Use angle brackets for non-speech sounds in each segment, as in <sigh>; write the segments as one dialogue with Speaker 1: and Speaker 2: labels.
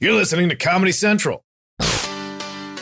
Speaker 1: You're listening to Comedy Central.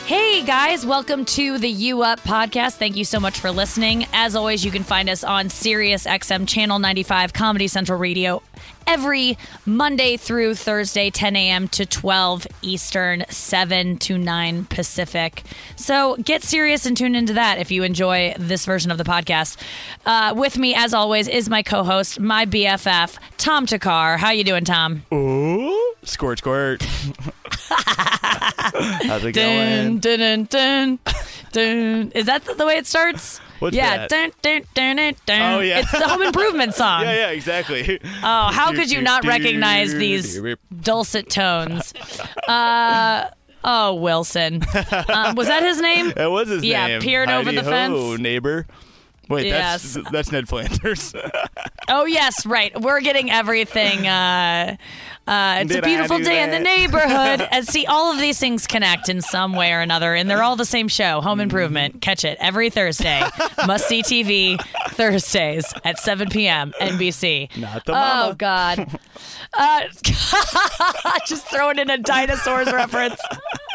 Speaker 2: Hey guys, welcome to the You Up podcast. Thank you so much for listening. As always, you can find us on Sirius XM Channel 95 Comedy Central Radio every Monday through Thursday, 10 a.m. to 12 Eastern, 7 to 9 Pacific. So get serious and tune into that if you enjoy this version of the podcast. Uh, with me, as always, is my co-host, my BFF, Tom Thakkar. How you doing, Tom?
Speaker 3: Ooh, squirt, squirt. <laughs> How's it
Speaker 2: Dun,
Speaker 3: going?
Speaker 2: dun, dun, dun, dun. Is that the, the way it starts?
Speaker 3: What's
Speaker 2: yeah.
Speaker 3: that?
Speaker 2: Dun, dun, dun.
Speaker 3: Oh, yeah.
Speaker 2: It's the Home Improvement <laughs> song.
Speaker 3: Yeah, yeah, exactly.
Speaker 2: Oh, how could you not recognize these dulcet tones? <laughs> Uh, oh, Wilson. Um, was that his name?
Speaker 3: That was his
Speaker 2: Yeah,
Speaker 3: name.
Speaker 2: peering over the
Speaker 3: Hidey-ho,
Speaker 2: fence.
Speaker 3: neighbor. Wait,
Speaker 2: Yes.
Speaker 3: that's that's Ned Flanders. <laughs>
Speaker 2: Oh, yes, right. We're getting everything. Uh, uh, it's a
Speaker 3: Did I
Speaker 2: beautiful day in the neighborhood. <laughs> and see, all of these things connect in some way or another, and they're all the same show, Home Improvement. Catch it every Thursday. <laughs> Must see TV Thursdays at 7 p.m. NBC.
Speaker 3: Not the
Speaker 2: Oh. God. Uh, just throwing in a dinosaurs reference.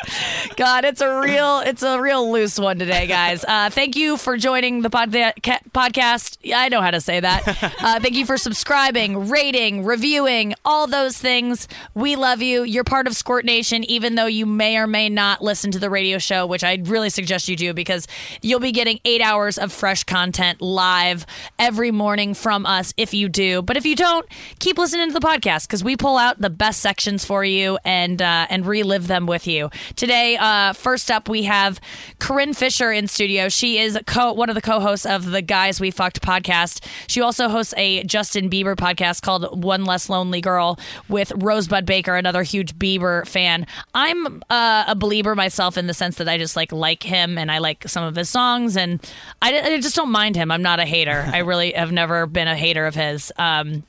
Speaker 2: <laughs> God, it's a real, it's a real loose one today, guys. Uh, thank you for joining the pod- ca- podcast. Yeah, I know how to say that. <laughs> Uh, thank you for subscribing, rating, reviewing, all those things. We love you. You're part of Squirt Nation, even though you may or may not listen to the radio show, which I really suggest you do because you'll be getting eight hours of fresh content live every morning from us if you do. But if you don't, keep listening to the podcast because we pull out the best sections for you and uh, and relive them with you. Today, uh, first up, we have Corinne Fisher in studio. She is co- one of the co-hosts of the Guys We Fucked podcast. She also hosts a Justin Bieber podcast called One Less Lonely Girl with Rosebud Baker, another huge Bieber fan. I'm uh, a believer myself in the sense that I just like like him and I like some of his songs and I, I just don't mind him. I'm not a hater. I <laughs> really have never been a hater of his. Um,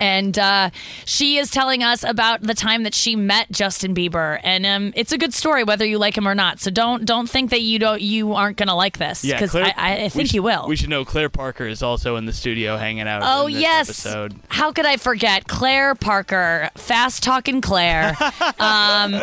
Speaker 2: and uh, she is telling us about the time that she met Justin Bieber, and um, it's a good story whether you like him or not. So don't don't think that you don't you aren't gonna like this
Speaker 3: Yeah,
Speaker 2: because I, I think
Speaker 3: should-
Speaker 2: you will.
Speaker 3: We should know Claire Parker is also in the studio hanging out.
Speaker 2: Oh yes!
Speaker 3: episode.
Speaker 2: How could I forget Claire Parker, fast talking Claire? <laughs> um,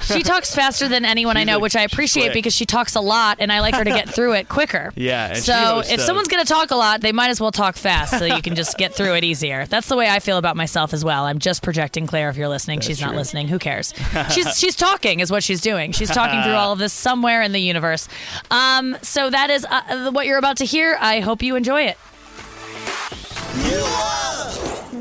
Speaker 2: she talks faster than anyone I know, which I appreciate because she talks a lot, and I like her to get through it quicker. <laughs>
Speaker 3: Yeah, and
Speaker 2: So if
Speaker 3: the-
Speaker 2: someone's gonna talk a lot, they might as well talk fast, so you can just get through it easier. That's the way I feel about myself as well. I'm just projecting Claire. If you're listening, she's not listening. Who cares? <laughs> She's she's talking is what she's doing. She's talking through all of this somewhere in the universe. Um, so that is uh, what you're about to hear. I hope you enjoy it.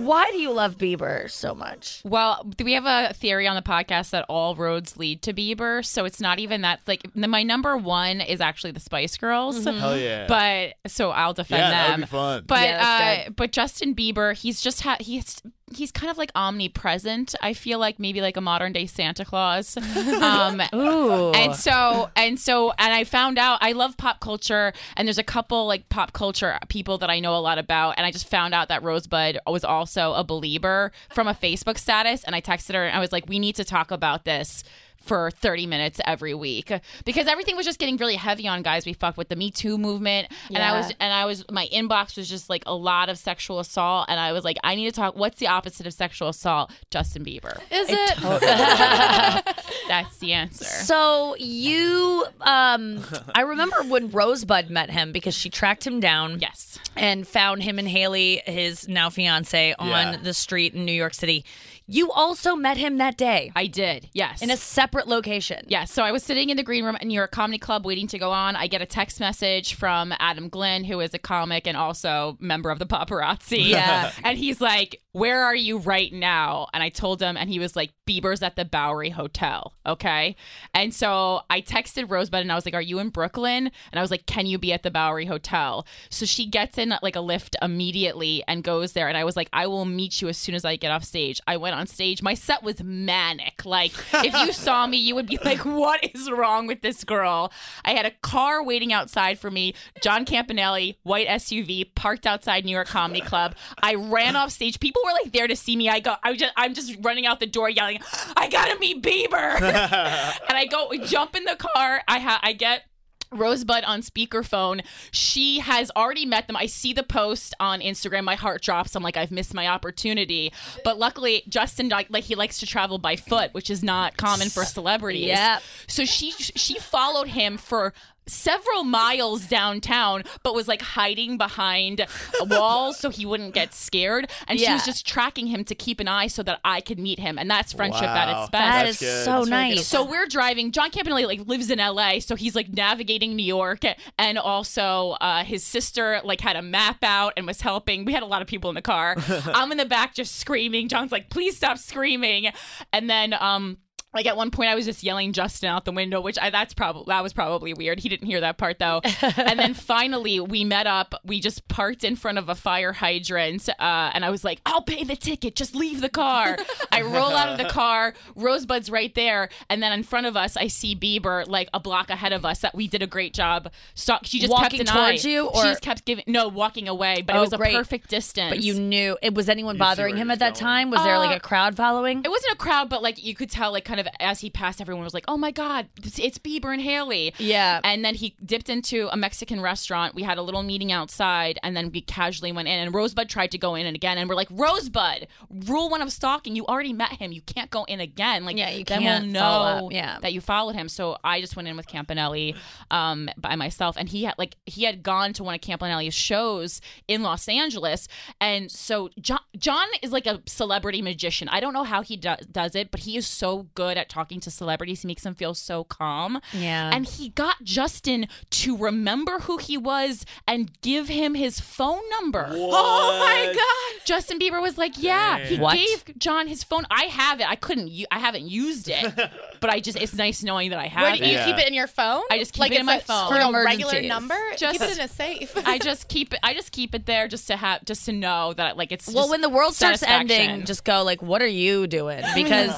Speaker 2: Why do you love Bieber so much?
Speaker 4: Well, we have a theory on the podcast that all roads lead to Bieber, so it's not even that. Like the- my number one is actually the Spice Girls.
Speaker 3: Hell yeah.
Speaker 4: But so I'll defend
Speaker 3: Yeah, that
Speaker 4: them.
Speaker 3: would be fun.
Speaker 4: But
Speaker 2: Yeah,
Speaker 4: uh, but Justin Bieber, he's just ha- he's he's kind of like omnipresent. I feel like maybe like a modern day Santa Claus. Um, <laughs>
Speaker 2: Ooh.
Speaker 4: and so and so and I found out I love pop culture and there's a couple like pop culture people that I know a lot about and I just found out that Rosebud was also a believer from a Facebook status and I texted her and I was like we need to talk about this for 30 minutes every week. Because everything was just getting really heavy on guys. We fucked with the me too movement. And i was and i was my inbox was just like a lot of sexual assault. And i was like i need to talk what's the opposite of sexual assault? Justin bieber.
Speaker 2: Is it? <laughs>
Speaker 4: that's the answer.
Speaker 2: So you, um, I remember when Rosebud met him because she tracked him down.
Speaker 4: yes.
Speaker 2: and found him and Hailey, his now fiance, on
Speaker 3: Yeah.
Speaker 2: the street in New York City. You also met him that day
Speaker 4: I did. Yes.
Speaker 2: in a separate location.
Speaker 4: Yeah, so I was sitting in the green room at New York Comedy Club waiting to go on. I get a text message from Adam Glenn, who is a comic and also member of the paparazzi.
Speaker 2: Yeah. <laughs>
Speaker 4: and he's like, Where are you right now? And I told him, and he was like, Bieber's at the Bowery Hotel. Okay. And so I texted Rosebud and I was like, Are you in Brooklyn? And I was like, Can you be at the Bowery Hotel? So she gets in like a Lyft immediately and goes there. And I was like, I will meet you as soon as I get off stage. I went on stage. My set was manic. Like, if you <laughs> saw me, you would be like, What is wrong with this girl? I had a car waiting outside for me. John Campanelli, white SUV, parked outside New York Comedy Club. I ran off stage. People were like there to see me. I go, I just, I'm just running out the door yelling, I gotta meet Bieber. <laughs> and I go jump in the car. I ha- I get Rosebud on speakerphone. She has already met them. I see the post on Instagram. My heart drops. I'm like, I've missed my opportunity. But luckily, Justin like, like he likes to travel by foot, which is not common for celebrities.
Speaker 2: Yeah.
Speaker 4: So she she followed him for several miles downtown but was like hiding behind walls so he wouldn't get scared and she was just tracking him to keep an eye so that I could meet him and that's friendship at its best
Speaker 2: That
Speaker 3: That's
Speaker 2: is
Speaker 3: good.
Speaker 2: so
Speaker 3: That's
Speaker 2: nice.
Speaker 4: so we're driving. John Campanelli like lives in LA, so he's like navigating New York, and also uh, his sister like had a map out and was helping. We had a lot of people in the car. <laughs> I'm in the back just screaming. John's like, "Please stop screaming!" And then um. Like at one point, I was just yelling Justin out the window, which I that's probably that was probably weird. He didn't hear that part though. <laughs> and then finally, we met up. We just parked in front of a fire hydrant, uh, and I was like, "I'll pay the ticket. Just leave the car." <laughs> I roll out of the car. Rosebud's right there, and then in front of us, I see Bieber like a block ahead of us. That we did a great job. Stop. She just
Speaker 2: Walking
Speaker 4: kept an
Speaker 2: towards
Speaker 4: eye.
Speaker 2: you,
Speaker 4: she just kept giving no walking away, but
Speaker 2: Oh,
Speaker 4: it was a
Speaker 2: great.
Speaker 4: perfect distance.
Speaker 2: But you knew it was anyone
Speaker 3: see
Speaker 2: bothering him
Speaker 3: he's
Speaker 2: at that
Speaker 3: going.
Speaker 2: time? Was there like
Speaker 4: Uh,
Speaker 2: a crowd following?
Speaker 4: It wasn't a crowd, but like you could tell, like kind of as he passed, everyone was like, "Oh my God, it's, it's Bieber and Hailey."
Speaker 2: Yeah.
Speaker 4: And then he dipped into a Mexican restaurant. We had a little meeting outside, and then we casually went in. And Rosebud tried to go in and again, and we're like, "Rosebud, rule one of stalking. You already met him. You can't go in again. Like,
Speaker 2: Yeah, you
Speaker 4: then
Speaker 2: can't
Speaker 4: we'll know.
Speaker 2: Yeah.
Speaker 4: that you followed him." So I just went in with Campanelli um, by myself, and he had like he had gone to one of Campanelli's shows in Los Angeles, and so John John is like a celebrity magician. I don't know how he do- does it, but he is so good at talking to celebrities. He makes them feel so calm.
Speaker 2: Yeah.
Speaker 4: and he got Justin to remember who he was and give him his phone number. <laughs> Oh my god! Justin Bieber was like, "Yeah." He
Speaker 2: What?
Speaker 4: gave John his phone. I have it. I couldn't. u- I haven't used it, <laughs> but I just. It's nice knowing that I have
Speaker 5: Where do you
Speaker 4: it.
Speaker 3: Yeah.
Speaker 5: keep it in your phone?
Speaker 4: I just keep
Speaker 5: like
Speaker 4: it in my
Speaker 5: a-
Speaker 4: phone.
Speaker 5: You know,
Speaker 2: For
Speaker 5: regular
Speaker 2: emergencies.
Speaker 5: number.
Speaker 4: Just-
Speaker 5: keep it in a safe.
Speaker 4: I <laughs> just keep it. I just keep it there just to have, just to know that like it's.
Speaker 2: well,
Speaker 4: just
Speaker 2: when the world starts ending, just go like, "What are you doing?" Because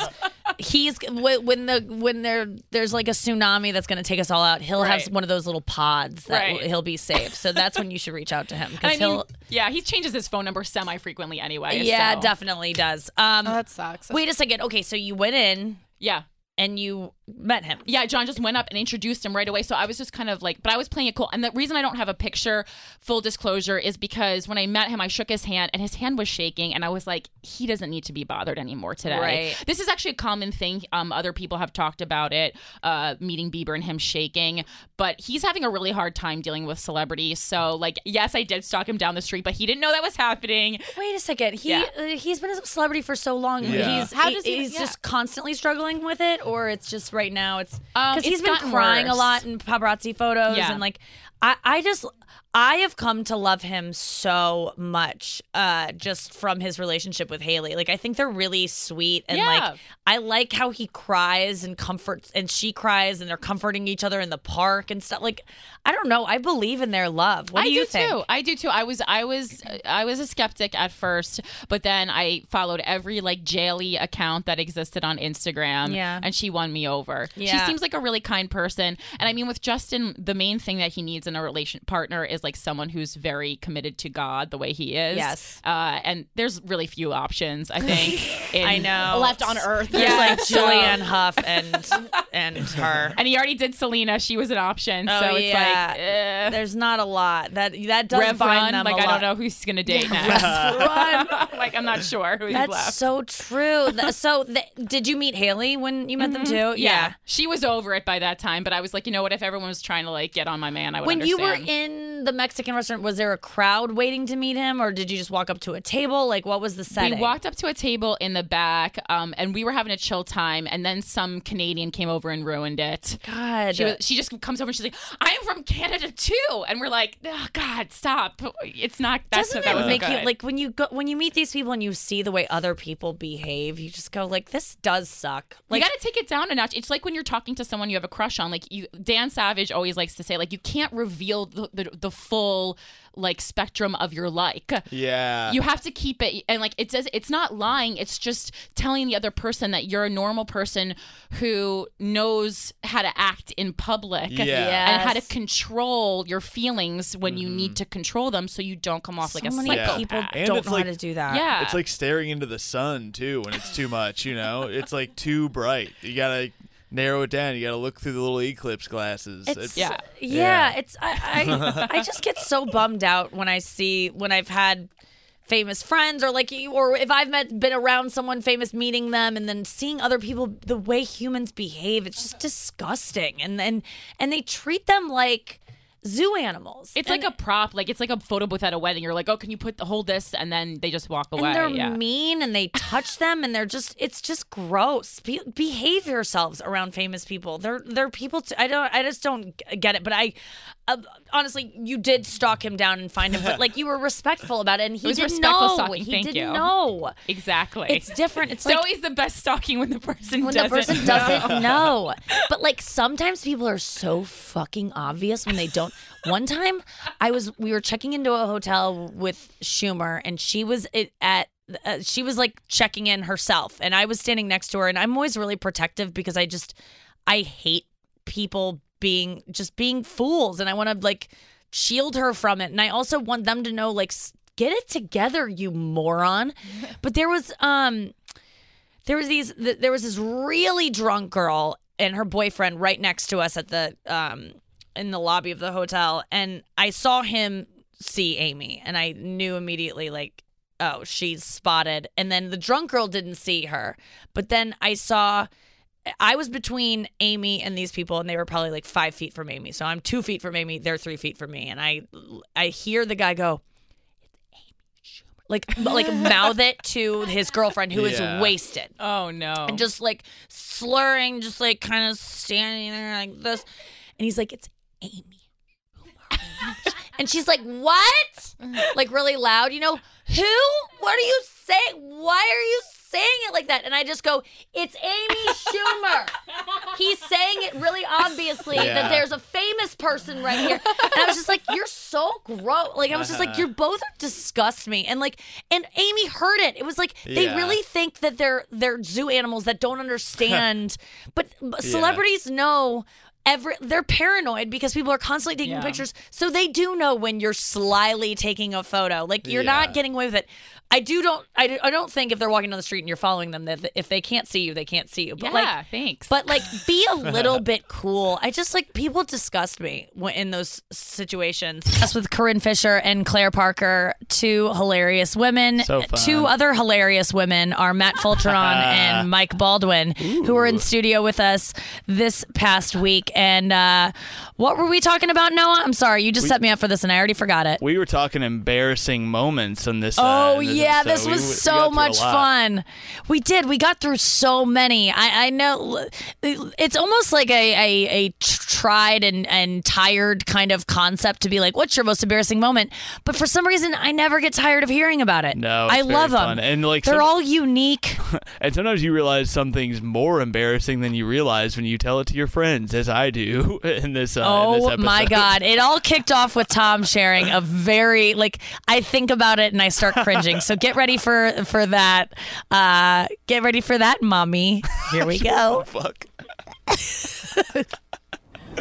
Speaker 2: he's wh- when the when there there's like a tsunami that's going to take us all out. He'll have one of those little pods that
Speaker 4: Right.
Speaker 2: will- he'll be safe. So that's when you should reach out to him because
Speaker 4: I mean,
Speaker 2: he'll.
Speaker 4: yeah, he changes his phone number semi frequently anyway.
Speaker 2: Yeah,
Speaker 4: so-
Speaker 2: definitely does. Um,
Speaker 5: oh, that sucks.
Speaker 2: wait a second. Okay, so you went in
Speaker 4: Yeah.
Speaker 2: and you met him.
Speaker 4: Yeah, John just went up and introduced him right away. So I was just kind of like, but I was playing it cool. And the reason I don't have a picture, full disclosure, is because when I met him, I shook his hand and his hand was shaking. And I was like, he doesn't need to be bothered anymore today.
Speaker 2: Right.
Speaker 4: This is actually a common thing. Um, other people have talked about it, uh, meeting Bieber and him shaking. But he's having a really hard time dealing with celebrities. So, like, yes, I did stalk him down the street, but he didn't know that was happening.
Speaker 2: Wait a second. He
Speaker 4: Yeah.
Speaker 2: uh, he's been a celebrity for so long.
Speaker 3: Yeah.
Speaker 2: He's
Speaker 5: How does he-
Speaker 2: he's
Speaker 5: yeah.
Speaker 2: just constantly struggling with it, or it's just right now it's
Speaker 4: Um,
Speaker 2: because he's
Speaker 4: it's
Speaker 2: been crying a lot in paparazzi photos
Speaker 4: Yeah.
Speaker 2: and like I I just I have come to love him so much uh just from his relationship with Hailey. Like I think they're really sweet and
Speaker 4: Yeah.
Speaker 2: like I like how he cries and comforts and she cries and they're comforting each other in the park and stuff. Like I don't know. I believe in their love. What
Speaker 4: I
Speaker 2: do you
Speaker 4: do
Speaker 2: think?
Speaker 4: too. I do too. I was I was I was a skeptic at first, but then I followed every like Jailey account that existed on Instagram.
Speaker 2: Yeah.
Speaker 4: And she won me over.
Speaker 2: Yeah.
Speaker 4: She seems like a really kind person. And I mean with Justin, the main thing that he needs in a relation partner is like someone who's very committed to God the way he is.
Speaker 2: Yes.
Speaker 4: Uh and there's really few options, I think. <laughs> in-
Speaker 2: I know.
Speaker 5: left on Earth.
Speaker 2: There's
Speaker 4: Yeah,
Speaker 2: like <laughs> Julianne Hough and and her.
Speaker 4: And he already did Selena. She was an option.
Speaker 2: Oh,
Speaker 4: so it's
Speaker 2: yeah.
Speaker 4: like eh.
Speaker 2: There's not a lot that that does
Speaker 4: Rev
Speaker 2: bind
Speaker 4: Run,
Speaker 2: them
Speaker 4: like I don't know who's gonna date next. <laughs> like I'm not sure who's
Speaker 2: That's
Speaker 4: left.
Speaker 2: so true. So, th- did you meet Hailey when you met them too?
Speaker 4: Mm-hmm. Yeah. she was over it by that time. But I was like, you know what? If everyone was trying to like get on my man, I would.
Speaker 2: When you were in in the Mexican restaurant, was there a crowd waiting to meet him, or did you just walk up to a table? Like, what was the setting?
Speaker 4: We walked up to a table in the back, um, and we were having a chill time. And then some Canadian came over and ruined it.
Speaker 2: God,
Speaker 4: She, was, she just comes over and she's like, "I am from Canada too," and we're like, oh, "God, stop! It's not." That's
Speaker 2: doesn't
Speaker 4: that
Speaker 2: make you like when you go when you meet these people and you see the way other people behave? You just go like, this does suck. Like,
Speaker 4: you got to take it down a notch. It's like when you're talking to someone you have a crush on. Like you, Dan Savage always likes to say, like you can't reveal the the, the full like spectrum of your like.
Speaker 3: Yeah.
Speaker 4: You have to keep it, and like it says, it's not lying. It's just telling the other person that you're a normal person who knows how to act in public
Speaker 3: Yeah.
Speaker 4: and how to control your feelings when you need mm-hmm. to control them, so you don't come off like a
Speaker 2: so many
Speaker 4: psychopath.
Speaker 2: people
Speaker 3: And
Speaker 2: don't know
Speaker 3: like-
Speaker 2: how to do that.
Speaker 4: Yeah,
Speaker 3: It's like staring into the sun too when it's too much, you know? It's like too bright. You gotta narrow it down. You gotta look through the little eclipse glasses.
Speaker 2: It's,
Speaker 4: Yeah.
Speaker 2: yeah, It's I, I I just get so bummed out when I see when I've had famous friends or like or if I've met been around someone famous meeting them and then seeing other people the way humans behave it's just disgusting and and and they treat them like zoo animals
Speaker 4: It's
Speaker 2: And-
Speaker 4: like a prop, like it's like a photo booth at a wedding. You're like, oh, can you put the hold this, and then they just walk away.
Speaker 2: and they're
Speaker 4: yeah.
Speaker 2: mean and they <laughs> touch them and they're just it's just gross Be- behave yourselves around famous people they're they're people t- i don't i just don't get it but i uh, honestly you did stalk him down and find him but like you were respectful about it and <laughs> he
Speaker 4: was
Speaker 2: didn't
Speaker 4: respectful
Speaker 2: know
Speaker 4: stalking,
Speaker 2: he
Speaker 4: thank
Speaker 2: didn't
Speaker 4: you.
Speaker 2: know
Speaker 4: exactly.
Speaker 2: it's different it's
Speaker 4: it's
Speaker 2: like
Speaker 4: always the best stalking when the person
Speaker 2: when the
Speaker 4: doesn't
Speaker 2: person
Speaker 4: know.
Speaker 2: doesn't know. But like sometimes people are so fucking obvious when they don't. <laughs> One time, I was we were checking into a hotel with Schumer, and she was at. Uh, she was like checking in herself, and I was standing next to her. And I'm always really protective because I just I hate people being just being fools, and I want to like shield her from it. And I also want them to know like get it together, you moron. <laughs> But there was um there was these th- there was this really drunk girl and her boyfriend right next to us at the um in the lobby of the hotel and I saw him see Amy and I knew immediately like oh she's spotted and then the drunk girl didn't see her but then I saw I was between Amy and these people, and they were probably like five feet from Amy. So I'm two feet from Amy, they're three feet from me, and I, I hear the guy go, It's Amy like, like <laughs> mouth it to his girlfriend who is
Speaker 3: Yeah.
Speaker 2: wasted
Speaker 4: Oh no!
Speaker 2: and just like slurring, just like kind of standing there like this. And he's like, It's Amy. and she's like, What? Like really loud, you know, who? What are you saying? Why are you saying it like that? And I just go, It's Amy Schumer. He's saying it really obviously that there's a famous person right here. And I was just like, You're so gross. Like I was just like, uh-huh. You're both disgust me. And like and Amy heard it. It was like they
Speaker 3: Yeah.
Speaker 2: really think that they're they're zoo animals that don't understand. <laughs> but, but celebrities know every they're paranoid because people are constantly taking
Speaker 4: Yeah.
Speaker 2: pictures. So they do know when you're slyly taking a photo. Like you're
Speaker 3: Yeah.
Speaker 2: not getting away with it. I do don't I, do, I don't think if they're walking down the street and you're following them that if they can't see you, they can't see you. But
Speaker 4: yeah,
Speaker 2: like
Speaker 4: thanks.
Speaker 2: but like be a <laughs> little bit cool. I just like people disgust me in those situations. Us with Corinne Fisher and Claire Parker, two hilarious women.
Speaker 3: So fun.
Speaker 2: Two other hilarious women are Matt Fulchiron <laughs> and Mike Baldwin, who were in studio with us this past week. And uh, what were we talking about, Noah? I'm sorry, you just set me up for this, and I already forgot it.
Speaker 3: We were talking embarrassing moments on this.
Speaker 2: Oh
Speaker 3: uh, in
Speaker 2: yeah,
Speaker 3: episode.
Speaker 2: this was
Speaker 3: we
Speaker 2: so
Speaker 3: a
Speaker 2: much fun. We did. We got through so many. I, I know it's almost like a, a, a tried and, and tired kind of concept to be like, what's your most embarrassing moment? But for some reason, I never get tired of hearing about it.
Speaker 3: No,
Speaker 2: I love
Speaker 3: fun.
Speaker 2: them.
Speaker 3: And, like,
Speaker 2: they're
Speaker 3: some-
Speaker 2: all unique. <laughs>
Speaker 3: And sometimes you realize something's more embarrassing than you realize when you tell it to your friends, as I do <laughs> in this. Uh, in this
Speaker 2: Oh my. God. It all kicked off with Tom sharing a very, like, I think about it and I start cringing. So get ready for, for that. Uh, get ready for that, mommy. Here we <laughs> go.
Speaker 3: Fuck.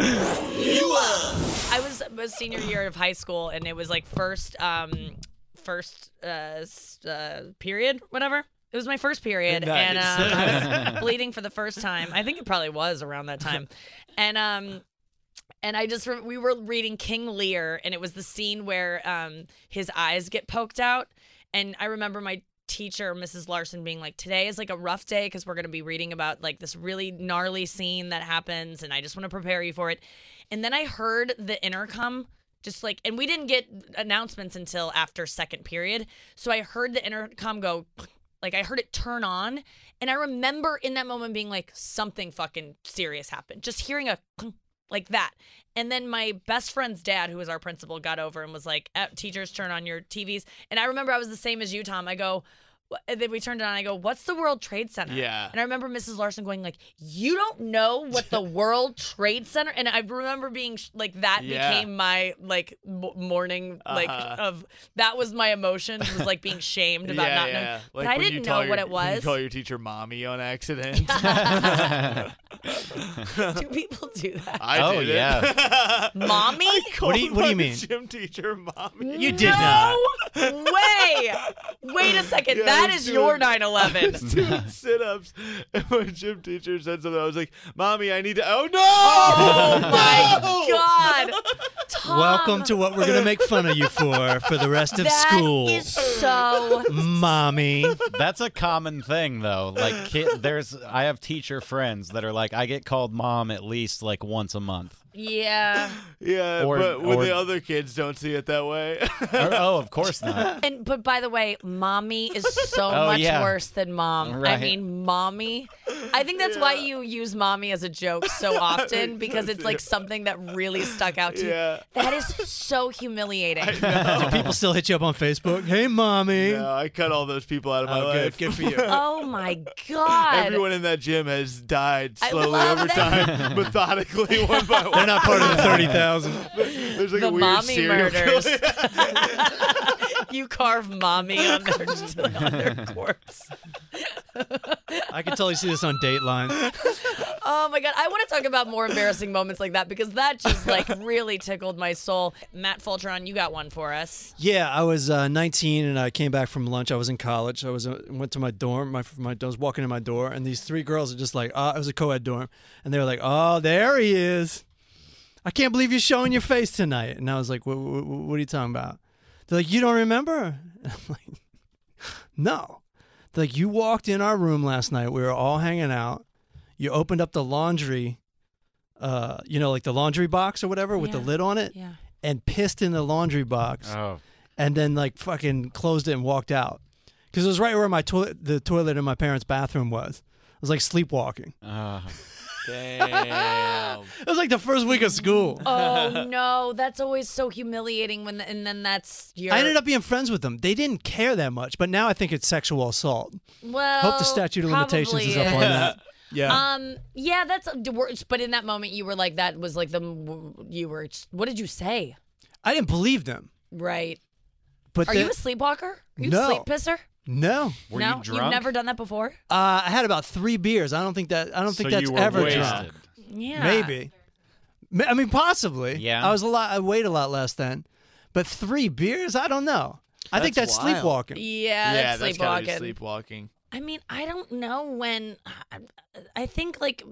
Speaker 2: I was was senior year of high school, and it was like first, um, first uh, uh period, whatever. It was my first period, and um, I was <laughs> bleeding for the first time. I think it probably was around that time, and um, and I just re- we were reading King Lear, and it was the scene where um his eyes get poked out, and I remember my teacher mrs larson being like today is like a rough day because we're going to be reading about like this really gnarly scene that happens and i just want to prepare you for it and then i heard the intercom Just like, and we didn't get announcements until after second period. So I heard the intercom go, like, I heard it turn on. And I remember in that moment being like, something fucking serious happened. Just hearing a like that. And then my best friend's dad, who was our principal, got over and was like, "Eh, teachers, turn on your TVs. And I remember I was the same as you, Tom. I go, and then we turned it on. I go, "What's the World Trade Center?"
Speaker 3: Yeah.
Speaker 2: And I remember Mrs. Larson going like, "You don't know what the <laughs> World Trade Center?" And I remember being sh- like, that
Speaker 3: Yeah.
Speaker 2: became my like m- morning like
Speaker 3: Uh-huh.
Speaker 2: of that was my emotion was like being <laughs> shamed about
Speaker 3: yeah,
Speaker 2: not
Speaker 3: yeah.
Speaker 2: knowing.
Speaker 3: Like
Speaker 2: but I didn't
Speaker 3: tell
Speaker 2: know what
Speaker 3: your-
Speaker 2: it
Speaker 3: when You
Speaker 2: was.
Speaker 3: call your teacher mommy on accident. <laughs>
Speaker 2: do people do that?
Speaker 3: I
Speaker 5: Oh,
Speaker 3: did it.
Speaker 5: yeah.
Speaker 2: Mommy?
Speaker 6: What do you- what do you mean?
Speaker 3: Gym teacher mommy.
Speaker 6: You did not.
Speaker 2: No way. Wait a second.
Speaker 3: Yeah,
Speaker 2: that <laughs>
Speaker 3: I
Speaker 2: is
Speaker 3: was
Speaker 2: your 9 11.
Speaker 3: doing sit-ups, and my gym teacher said something. I was like, "Mommy, I need to." Oh no!
Speaker 2: Oh my God. <laughs> Tom,
Speaker 6: Welcome to what we're gonna make fun of you for for the rest of
Speaker 2: that
Speaker 6: school,
Speaker 2: is so.
Speaker 6: mommy.
Speaker 5: That's a common thing, though. Like, kid, there's, I have teacher friends that are like, I get called mom at least like once a month.
Speaker 2: Yeah. <laughs>
Speaker 3: Yeah,
Speaker 5: Or-
Speaker 3: but when
Speaker 5: or-
Speaker 3: the other kids don't see it that way. <laughs>
Speaker 5: Or- oh, of course not. <laughs>
Speaker 2: And but by the way, mommy is so
Speaker 5: Oh,
Speaker 2: much
Speaker 5: yeah.
Speaker 2: worse than mom. I
Speaker 5: Right.
Speaker 2: mean, mommy. I think that's why you use mommy as a joke so often because it's like something that really stuck out to you.
Speaker 3: yeah.
Speaker 2: That is so humiliating.
Speaker 6: Do people still hit you up on Facebook? Hey, mommy.
Speaker 3: No, I cut all those people out of my
Speaker 6: Oh, good,
Speaker 3: life.
Speaker 6: good for you.
Speaker 2: Oh my God.
Speaker 3: Everyone in that gym has died
Speaker 2: I
Speaker 3: slowly
Speaker 2: love
Speaker 3: over
Speaker 2: that.
Speaker 3: time, methodically, one by one.
Speaker 6: They're not part of the <laughs> thirty thousand.
Speaker 3: There's like
Speaker 2: the
Speaker 3: a weird
Speaker 2: mommy
Speaker 3: serial
Speaker 2: murders. <laughs> <laughs> you carve mommy on their, on their corpse.
Speaker 6: I can totally see this on Dateline.
Speaker 2: Oh my god, I want to talk about more embarrassing moments like that because that just like really tickled my soul. Matt Fulchiron, you got one for us.
Speaker 6: Yeah, I was uh, 19 and I came back from lunch. I was in college. I was uh, went to my dorm. My, my I was walking in my door, and these three girls are just like, uh, it was a co-ed dorm, and they were like, "Oh, there he is! I can't believe you're showing your face tonight." And I was like, "What, what, what are you talking about?" They're like, "You don't remember?" And <laughs> I'm like, "No." They're like, "You walked in our room last night. We were all hanging out. You opened up the laundry." Uh, you know, like the laundry box or whatever with the lid on it,
Speaker 2: Yeah.
Speaker 6: and pissed in the laundry box
Speaker 5: Oh,
Speaker 6: and then like fucking closed it and walked out because it was right where my toilet, the toilet in my parents' bathroom was. I was like sleepwalking.
Speaker 5: oh.
Speaker 3: Damn. <laughs>
Speaker 6: It was like the first week of school.
Speaker 2: Oh no, that's always so humiliating when and then that's your
Speaker 6: I ended up being friends with them. They didn't care that much, but now I think it's sexual assault.
Speaker 2: well
Speaker 6: Hope the statute of limitations
Speaker 2: probably
Speaker 6: is up on that. Yeah.
Speaker 2: Um. Yeah. That's. But in that moment, you were like, that was like the. You were. What did you say?
Speaker 6: I didn't believe them.
Speaker 2: Right.
Speaker 6: But
Speaker 2: Are
Speaker 6: the-
Speaker 2: you a sleepwalker? Are you
Speaker 6: No.
Speaker 2: a sleep pisser?
Speaker 6: No?
Speaker 5: Were
Speaker 2: no,
Speaker 5: you drunk?
Speaker 2: have never done that before.
Speaker 6: Uh, I had about three beers. I don't think that. I don't think
Speaker 5: so
Speaker 6: that's
Speaker 5: you were
Speaker 6: ever
Speaker 5: wasted.
Speaker 6: drunk.
Speaker 2: Yeah.
Speaker 6: Maybe. Ma- I mean, possibly.
Speaker 5: Yeah.
Speaker 6: I was a lot. I weighed a lot less then, but three beers. I don't know. I think
Speaker 3: That's
Speaker 6: that's
Speaker 3: wild.
Speaker 6: sleepwalking.
Speaker 2: Yeah.
Speaker 3: yeah,
Speaker 2: that's
Speaker 3: that's gotta be
Speaker 2: sleepwalking.
Speaker 3: sleepwalking.
Speaker 2: I mean, I don't know when. I, I think like,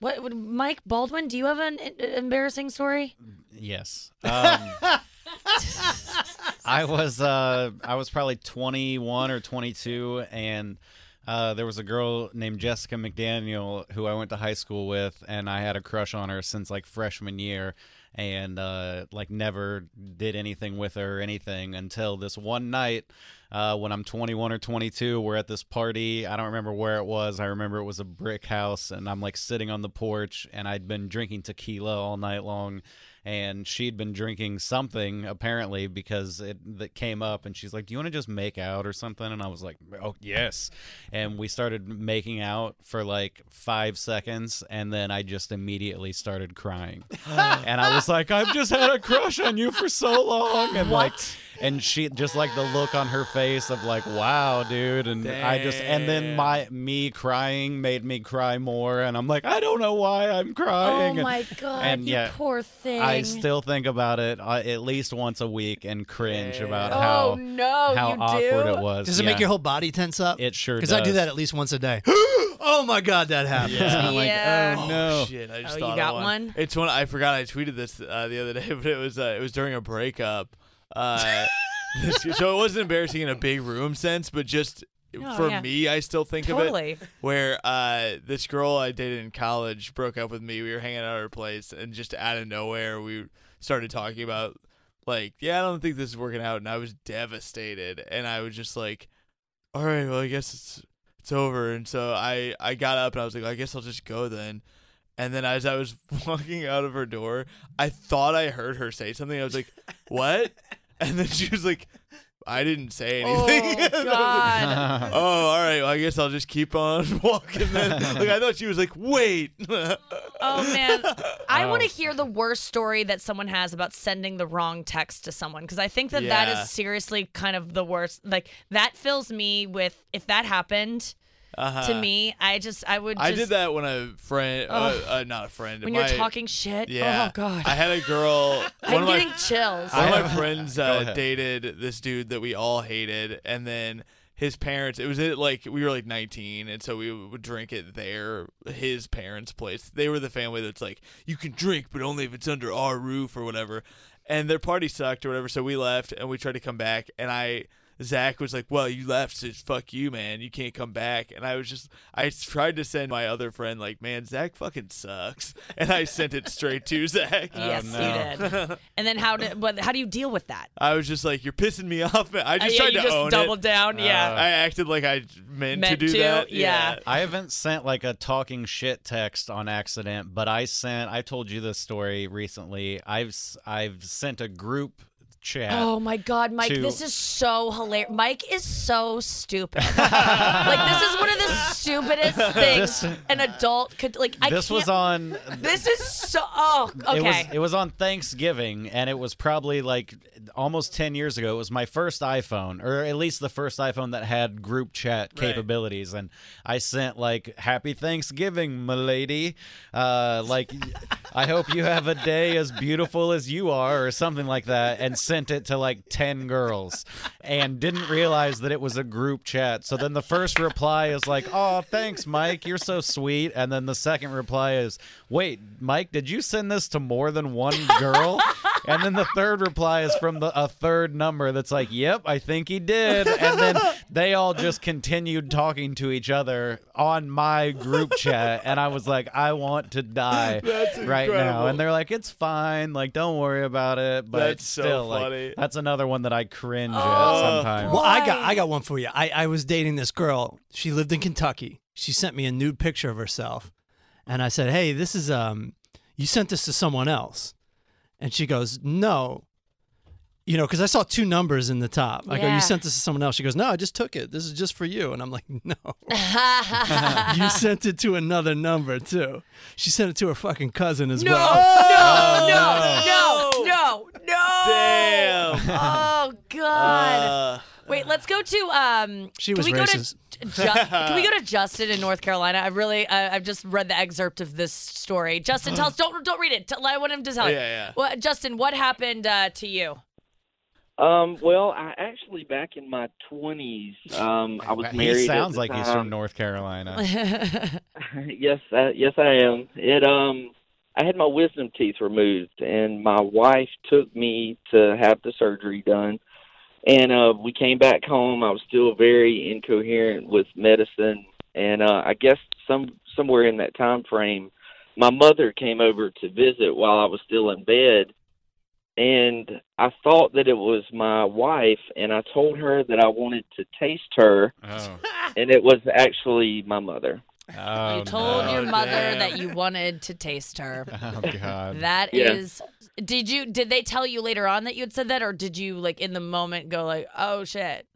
Speaker 2: what would Mike Baldwin? Do you have an e- embarrassing story?
Speaker 5: Yes. Um, <laughs> <laughs> I was uh, I was probably 21 or 22, and uh, there was a girl named Jessica McDaniel who I went to high school with, and I had a crush on her since like freshman year, and uh, like never did anything with her or anything until this one night. Uh, when I'm 21 or 22, we're at this party. I don't remember where it was. I remember it was a brick house, and I'm like sitting on the porch, and I'd been drinking tequila all night long and she'd been drinking something apparently because it that came up and she's like do you want to just make out or something? And i was like oh yes. And we started making out for like five seconds and then i just immediately started crying. <laughs> And i was like i've just had a crush on you for so long. And like and she just like the look on her face of like wow dude. And i just and then my me crying made me cry more and i'm like i don't know why i'm crying.
Speaker 2: Oh
Speaker 5: And-
Speaker 2: my god,
Speaker 5: and
Speaker 2: you
Speaker 5: yeah,
Speaker 2: poor thing.
Speaker 5: I still think about it uh, at least once a week and cringe about
Speaker 2: Oh
Speaker 5: how
Speaker 2: no,
Speaker 5: how
Speaker 2: you
Speaker 5: awkward
Speaker 2: do?
Speaker 5: it was.
Speaker 6: Does it
Speaker 5: Yeah.
Speaker 6: make your whole body tense up?
Speaker 5: It sure
Speaker 6: Because I do that at least once a day. <gasps> oh my god, that happened.
Speaker 5: Yeah, I'm like,
Speaker 2: Yeah.
Speaker 5: oh no.
Speaker 3: Shit, I just
Speaker 2: Oh, you
Speaker 3: thought of
Speaker 2: got
Speaker 3: one.
Speaker 2: one?
Speaker 3: It's one I forgot. I tweeted this uh, the other day, <laughs> but it was uh, it was during a breakup. Uh, <laughs> <laughs> so it wasn't embarrassing in a big room sense, but just
Speaker 2: Oh,
Speaker 3: for
Speaker 2: yeah.
Speaker 3: me, I still think of it. Where uh, this girl I dated in college broke up with me. We were hanging out at her place, and just out of nowhere, we started talking about like, yeah, I don't think this is working out, and I was devastated, and I was just like, all right, well, I guess it's it's over, and so I I got up and I was like, I guess I'll just go then. And then as I was <laughs> walking out of her door, I thought I heard her say something. I was like, "What?" And then she was like, "I didn't say anything."
Speaker 2: Oh <laughs> God. <laughs>
Speaker 3: oh, all right. Well, I guess I'll just keep on <laughs> walking then. like I thought she was like, "Wait."
Speaker 2: Oh man, I want to
Speaker 3: Oh.
Speaker 2: hear the worst story that someone has about sending the wrong text to someone because I think that that
Speaker 3: Yeah.
Speaker 2: is seriously kind of the worst. Like that fills me with if that happened
Speaker 3: Uh-huh.
Speaker 2: to me, I just I would. Just,
Speaker 3: I did that when a friend, uh, uh, not a friend.
Speaker 2: when
Speaker 3: my-
Speaker 2: you're talking shit.
Speaker 3: Yeah.
Speaker 2: Oh God.
Speaker 3: I had a girl. <laughs>
Speaker 2: I'm
Speaker 3: of my
Speaker 2: getting chills.
Speaker 3: One of my <laughs> friends uh, dated this dude that we all hated, and then his parents. It was at, like we were like 19, and so we would drink at their his parents' place. They were the family that's like you can drink, but only if it's under our roof or whatever. And their party sucked or whatever, so we left and we tried to come back. And I Zach was like, "Well, you left, so fuck you, man. You can't come back." And I was just, I tried to send my other friend like, "Man, Zach fucking sucks," <laughs> and I sent it straight to <laughs> Zach.
Speaker 2: yes,
Speaker 5: no.
Speaker 2: you did. <laughs> And then how did? What? How do you deal with that?
Speaker 3: I was just like, "You're pissing me off." I just
Speaker 2: Uh, yeah,
Speaker 3: tried
Speaker 2: you
Speaker 3: to
Speaker 2: just
Speaker 3: own
Speaker 2: doubled
Speaker 3: it.
Speaker 2: down. yeah.
Speaker 3: I acted like I meant,
Speaker 2: Meant
Speaker 3: to do
Speaker 2: to,
Speaker 3: that.
Speaker 2: yeah.
Speaker 5: I haven't sent like a talking shit text on accident, but I sent. I told you this story recently. I've I've sent a group chat.
Speaker 2: Oh my God, Mike!
Speaker 5: to-
Speaker 2: This is so hilarious. Mike is so stupid. <laughs> like this is one of the stupidest things
Speaker 5: This-
Speaker 2: an adult could like. I
Speaker 5: this was on.
Speaker 2: This is so. Oh, okay.
Speaker 5: It was it was on Thanksgiving, and it was probably like almost ten years ago. It was my first iPhone, or at least the first iPhone that had group chat
Speaker 3: Right.
Speaker 5: capabilities. And I sent like "Happy Thanksgiving, milady." Uh, like, I hope you have a day as beautiful as you are, or something like that, and sent it to like ten girls, and didn't realize that it was a group chat. So then the first reply is like, "Oh, thanks, Mike. You're so sweet," and then the second reply is, "Wait, Mike, did you send this to more than one girl?" And then the third reply is from the, a third number that's like, "Yep, I think he did." And then they all just continued talking to each other on my group chat, and I was like, "I want to die
Speaker 3: That's
Speaker 5: right now." And they're like, "It's fine, like don't worry about it." But
Speaker 3: That's so
Speaker 5: still, like, that's another one that I cringe
Speaker 2: Oh,
Speaker 5: at sometimes.
Speaker 6: Well, I got I got one for you. I, I was dating this girl. She lived in Kentucky. She sent me a nude picture of herself, and I said, "Hey, this is um, you sent this to someone else," and she goes, "No." You know, because I saw two numbers in the top. I go,
Speaker 2: Yeah.
Speaker 6: "You sent this to someone else." She goes, "No, I just took it. This is just for you." And I'm like, "No, <laughs> you sent it to another number too." She sent it to her fucking cousin as
Speaker 2: no,
Speaker 6: well.
Speaker 2: no, no, no, no. No.
Speaker 3: Damn.
Speaker 2: Oh God.
Speaker 3: Uh,
Speaker 2: Wait, let's go to um.
Speaker 6: She
Speaker 2: can
Speaker 6: was
Speaker 2: we
Speaker 6: racist.
Speaker 2: Go to, Ju- can <laughs> we go to Justin in North Carolina? I really, I, I've just read the excerpt of this story. Justin, tell us. Don't don't read it. Tell, I want him to tell.
Speaker 3: Yeah, yeah.
Speaker 2: Well, Justin, what happened uh, to you?
Speaker 7: Um, well, I actually back in my twenties, um, I was married.
Speaker 5: he
Speaker 7: at
Speaker 5: sounds
Speaker 7: the
Speaker 5: like he's from North Carolina. <laughs>
Speaker 7: yes, uh, yes, I am. It um, I had my wisdom teeth removed, and my wife took me to have the surgery done. And uh, we came back home. I was still very incoherent with medicine, and uh, I guess some somewhere in that time frame, my mother came over to visit while I was still in bed, and I thought that it was my wife, and I told her that I wanted to taste her,
Speaker 5: Oh,
Speaker 7: and it was actually my mother.
Speaker 5: Oh
Speaker 2: you told
Speaker 5: no.
Speaker 2: your mother
Speaker 3: damn.
Speaker 2: that you wanted to taste her. <laughs>
Speaker 5: Oh God.
Speaker 2: That
Speaker 7: Yeah.
Speaker 2: is. Did you? Did they tell you later on that you had said that, or did you like in the moment go like, "Oh shit"?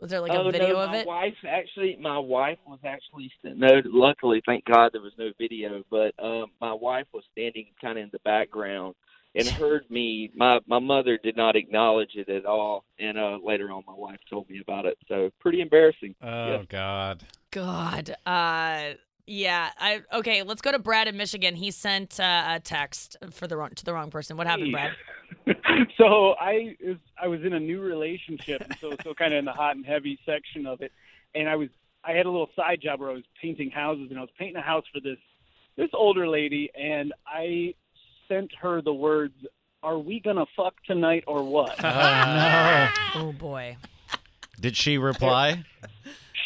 Speaker 2: Was there like
Speaker 7: oh,
Speaker 2: a video
Speaker 7: no,
Speaker 2: of
Speaker 7: my
Speaker 2: it?
Speaker 7: wife actually, my wife was actually no. Luckily, thank God there was no video. But um, my wife was standing kind of in the background and <laughs> heard me. My my mother did not acknowledge it at all. And uh, later on, my wife told me about it. So pretty embarrassing.
Speaker 5: Oh
Speaker 7: Yeah.
Speaker 5: God.
Speaker 2: God. Uh yeah. I okay, let's go to Brad in Michigan. He sent uh, a text for the wrong to the wrong person. What happened, Brad? <laughs>
Speaker 8: so I was I was in a new relationship, so so kind of in the hot and heavy section of it, and I was I had a little side job where I was painting houses, and I was painting a house for this this older lady, and I sent her the words, "Are we gonna fuck tonight or what?" <laughs>
Speaker 5: Oh no.
Speaker 2: Oh boy.
Speaker 5: Did she reply?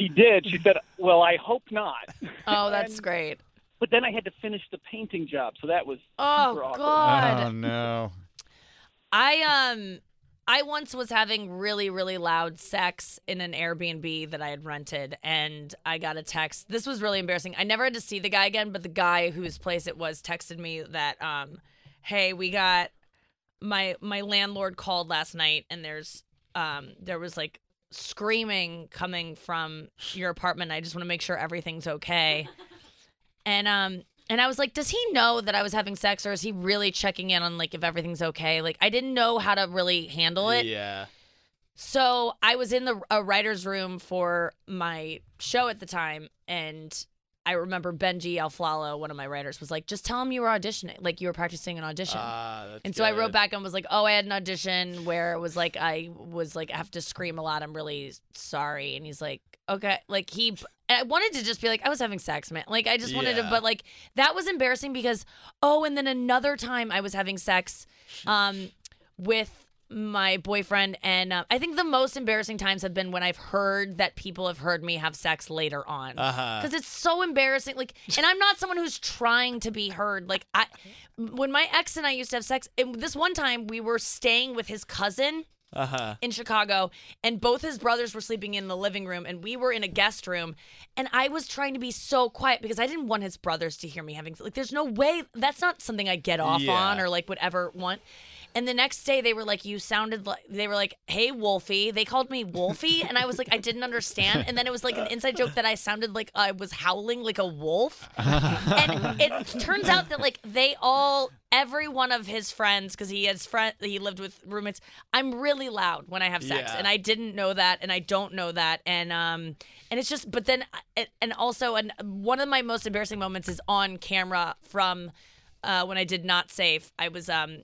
Speaker 8: She did. She said, "Well, I hope not."
Speaker 2: Oh, <laughs> that's
Speaker 8: And-
Speaker 2: great.
Speaker 8: But then I had to finish the painting job, so that was
Speaker 2: Oh
Speaker 8: super awkward.
Speaker 2: God.
Speaker 5: Oh no.
Speaker 2: I um I once was having really, really loud sex in an Airbnb that I had rented, and I got a text. This was really embarrassing. I never had to see the guy again, but the guy whose place it was texted me that, um, "Hey, we got my my landlord called last night, and there's um there was like screaming coming from your apartment. I just want to make sure everything's okay." <laughs> And um and I was like, does he know that I was having sex or is he really checking in on like if everything's okay? Like I didn't know how to really handle it.
Speaker 3: Yeah.
Speaker 2: So I was in the a writer's room for my show at the time, and I remember Benji Aflalo, one of my writers, was like, "Just tell him you were auditioning, like you were practicing an audition."
Speaker 3: Ah,
Speaker 2: and so I wrote back and was like, "Oh, I had an audition where it was like I was like I have to scream a lot. I'm really sorry." And he's like, "Okay." Like he, I wanted to just be like, I was having sex, man. Like I just wanted to, but like that was embarrassing because oh, and then another time I was having sex, um, with my boyfriend and uh, i think the most embarrassing times have been when i've heard that people have heard me have sex later on
Speaker 3: Uh-huh.
Speaker 2: because it's so embarrassing like and i'm not someone who's trying to be heard like i when my ex and i used to have sex it, this one time we were staying with his cousin
Speaker 3: Uh huh.
Speaker 2: in Chicago, and both his brothers were sleeping in the living room, and we were in a guest room. And I was trying to be so quiet because I didn't want his brothers to hear me having like. There's no way that's not something I get off
Speaker 3: Yeah.
Speaker 2: on or like would ever want. And the next day they were like, "You sounded like," they were like, "Hey, Wolfie." They called me Wolfie, and I was like, I didn't understand. And then it was like an inside joke that I sounded like I was howling like a wolf. and it turns out that like they all every one of his friends because he has friend he lived with roommates i'm really loud when i have sex
Speaker 3: Yeah.
Speaker 2: and i didn't know that and i don't know that and um and it's just but then uh, and also and one of my most embarrassing moments is on camera from uh when i did not safe i was um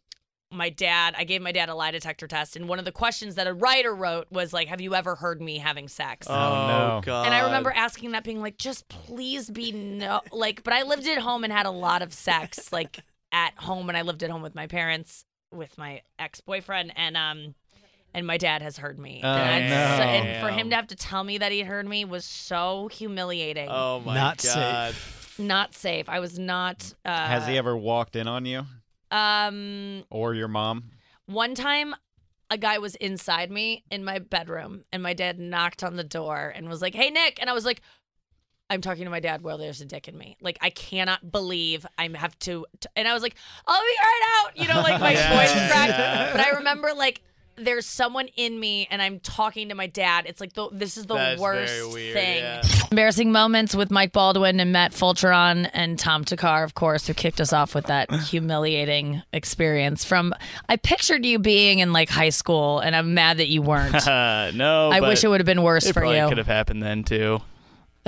Speaker 2: my dad i gave my dad a lie detector test and one of the questions that a writer wrote was like have you ever heard me having sex
Speaker 3: Oh,
Speaker 5: no.
Speaker 3: god.
Speaker 2: and I remember asking that, being like, just please be no, like, but I lived at home and had a lot of sex, like at home, and I lived at home with my parents, with my ex boyfriend, and um, and my dad has heard me.
Speaker 5: Oh,
Speaker 2: and, that's so-
Speaker 5: no.
Speaker 2: and for him to have to tell me that he heard me was so humiliating.
Speaker 3: Oh my
Speaker 6: Not safe.
Speaker 2: Not safe. I was not. Uh,
Speaker 5: Has he ever walked in on you
Speaker 2: Um,
Speaker 5: or your mom?
Speaker 2: one time. A guy was inside me in my bedroom, and my dad knocked on the door and was like, "Hey, Nick," and I was like, I'm talking to my dad while there's a dick in me. Like I cannot believe I have to, t- and I was like, I'll be right out. You know, like my <laughs>
Speaker 3: Yeah.
Speaker 2: voice cracked.
Speaker 3: Yeah.
Speaker 2: But I remember like there's someone in me, and I'm talking to my dad. It's like the, this is the
Speaker 3: That's
Speaker 2: worst
Speaker 3: very weird,
Speaker 2: thing.
Speaker 3: yeah.
Speaker 2: Embarrassing moments with Mike Baldwin and Matt Fulchiron and Tom Thakkar, of course, who kicked us off with that <laughs> humiliating experience. From I pictured you being in like high school, and I'm mad that you weren't.
Speaker 3: Uh, <laughs> no.
Speaker 2: I
Speaker 3: but
Speaker 2: wish it would have been worse
Speaker 3: It
Speaker 2: for
Speaker 3: probably
Speaker 2: you.
Speaker 3: could have happened then too.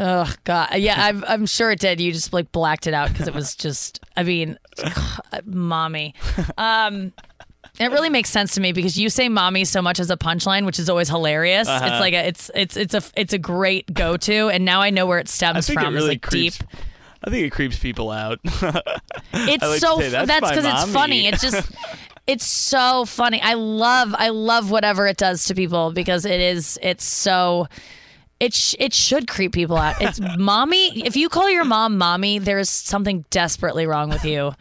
Speaker 2: Oh God, yeah, <laughs> I'm, I'm sure it did. You just like blacked it out because it was just. I mean, <sighs> mommy. Um, it really makes sense to me because you say "mommy" so much as a punchline, which is always hilarious.
Speaker 3: Uh-huh.
Speaker 2: It's like a, it's it's it's a it's a great go to, and now I know where it stems from.
Speaker 3: it really
Speaker 2: like
Speaker 3: creeps.
Speaker 2: deep.
Speaker 3: I think it creeps people out. <laughs>
Speaker 2: It's
Speaker 3: like
Speaker 2: so
Speaker 3: say,
Speaker 2: that's
Speaker 3: "That's
Speaker 2: because it's funny. It's just <laughs> it's so funny. I love I love whatever it does to people because it is it's so it sh- it should creep people out. It's <laughs> mommy. If you call your mom mommy, there is something desperately wrong with you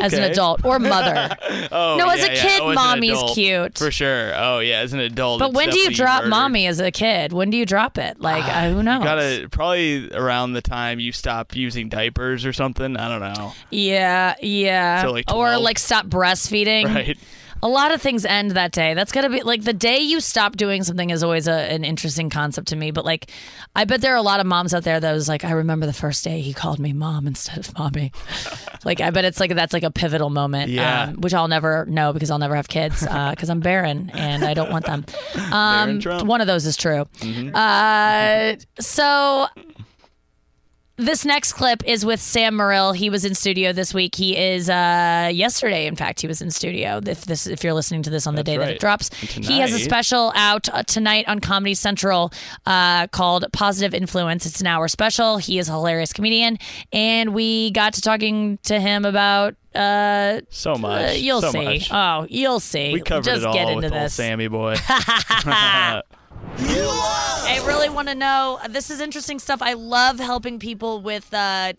Speaker 2: as an adult or mother. <laughs>
Speaker 3: oh,
Speaker 2: No, as
Speaker 3: yeah,
Speaker 2: a
Speaker 3: yeah.
Speaker 2: kid,
Speaker 3: Oh,
Speaker 2: mommy's
Speaker 3: adult,
Speaker 2: cute.
Speaker 3: for sure. Oh yeah, as an adult.
Speaker 2: But when do you drop
Speaker 3: murdered.
Speaker 2: mommy as a kid? When do you drop it? Like uh, who <sighs> knows?
Speaker 3: Gotta probably around the time you stop using diapers or something. I don't know.
Speaker 2: Yeah, yeah.
Speaker 3: Like,
Speaker 2: or like stop breastfeeding. <laughs>
Speaker 3: Right.
Speaker 2: A lot of things end that day. That's gotta be like the day you stop doing something is always a, an interesting concept to me. But like, I bet there are a lot of moms out there that was like, I remember the first day he called me mom <laughs> instead of mommy. like, I bet it's like that's like a pivotal moment.
Speaker 3: Yeah.
Speaker 2: Um, which I'll never know because I'll never have kids because I'm barren and I don't want them. <laughs> Um, one of those is true. Uh, so this next clip is with Sam Morril. He was in studio this week. He is uh, yesterday, in fact, he was in studio. If this, if you're listening to this on the
Speaker 3: That's
Speaker 2: day that it drops,
Speaker 3: And
Speaker 2: he has a special out uh, tonight on Comedy Central uh, called "Positive Influence." It's an hour special. He is a hilarious comedian, and we got to talking to him about. Uh,
Speaker 3: So much.
Speaker 2: uh, you'll
Speaker 3: so
Speaker 2: see.
Speaker 3: Much.
Speaker 2: Oh, you'll see.
Speaker 3: we covered
Speaker 2: Just
Speaker 3: it all
Speaker 2: get into
Speaker 3: with
Speaker 2: this.
Speaker 3: Sammy boy. <laughs> <laughs>
Speaker 2: I really want to know. This is interesting stuff. I love helping people with uh,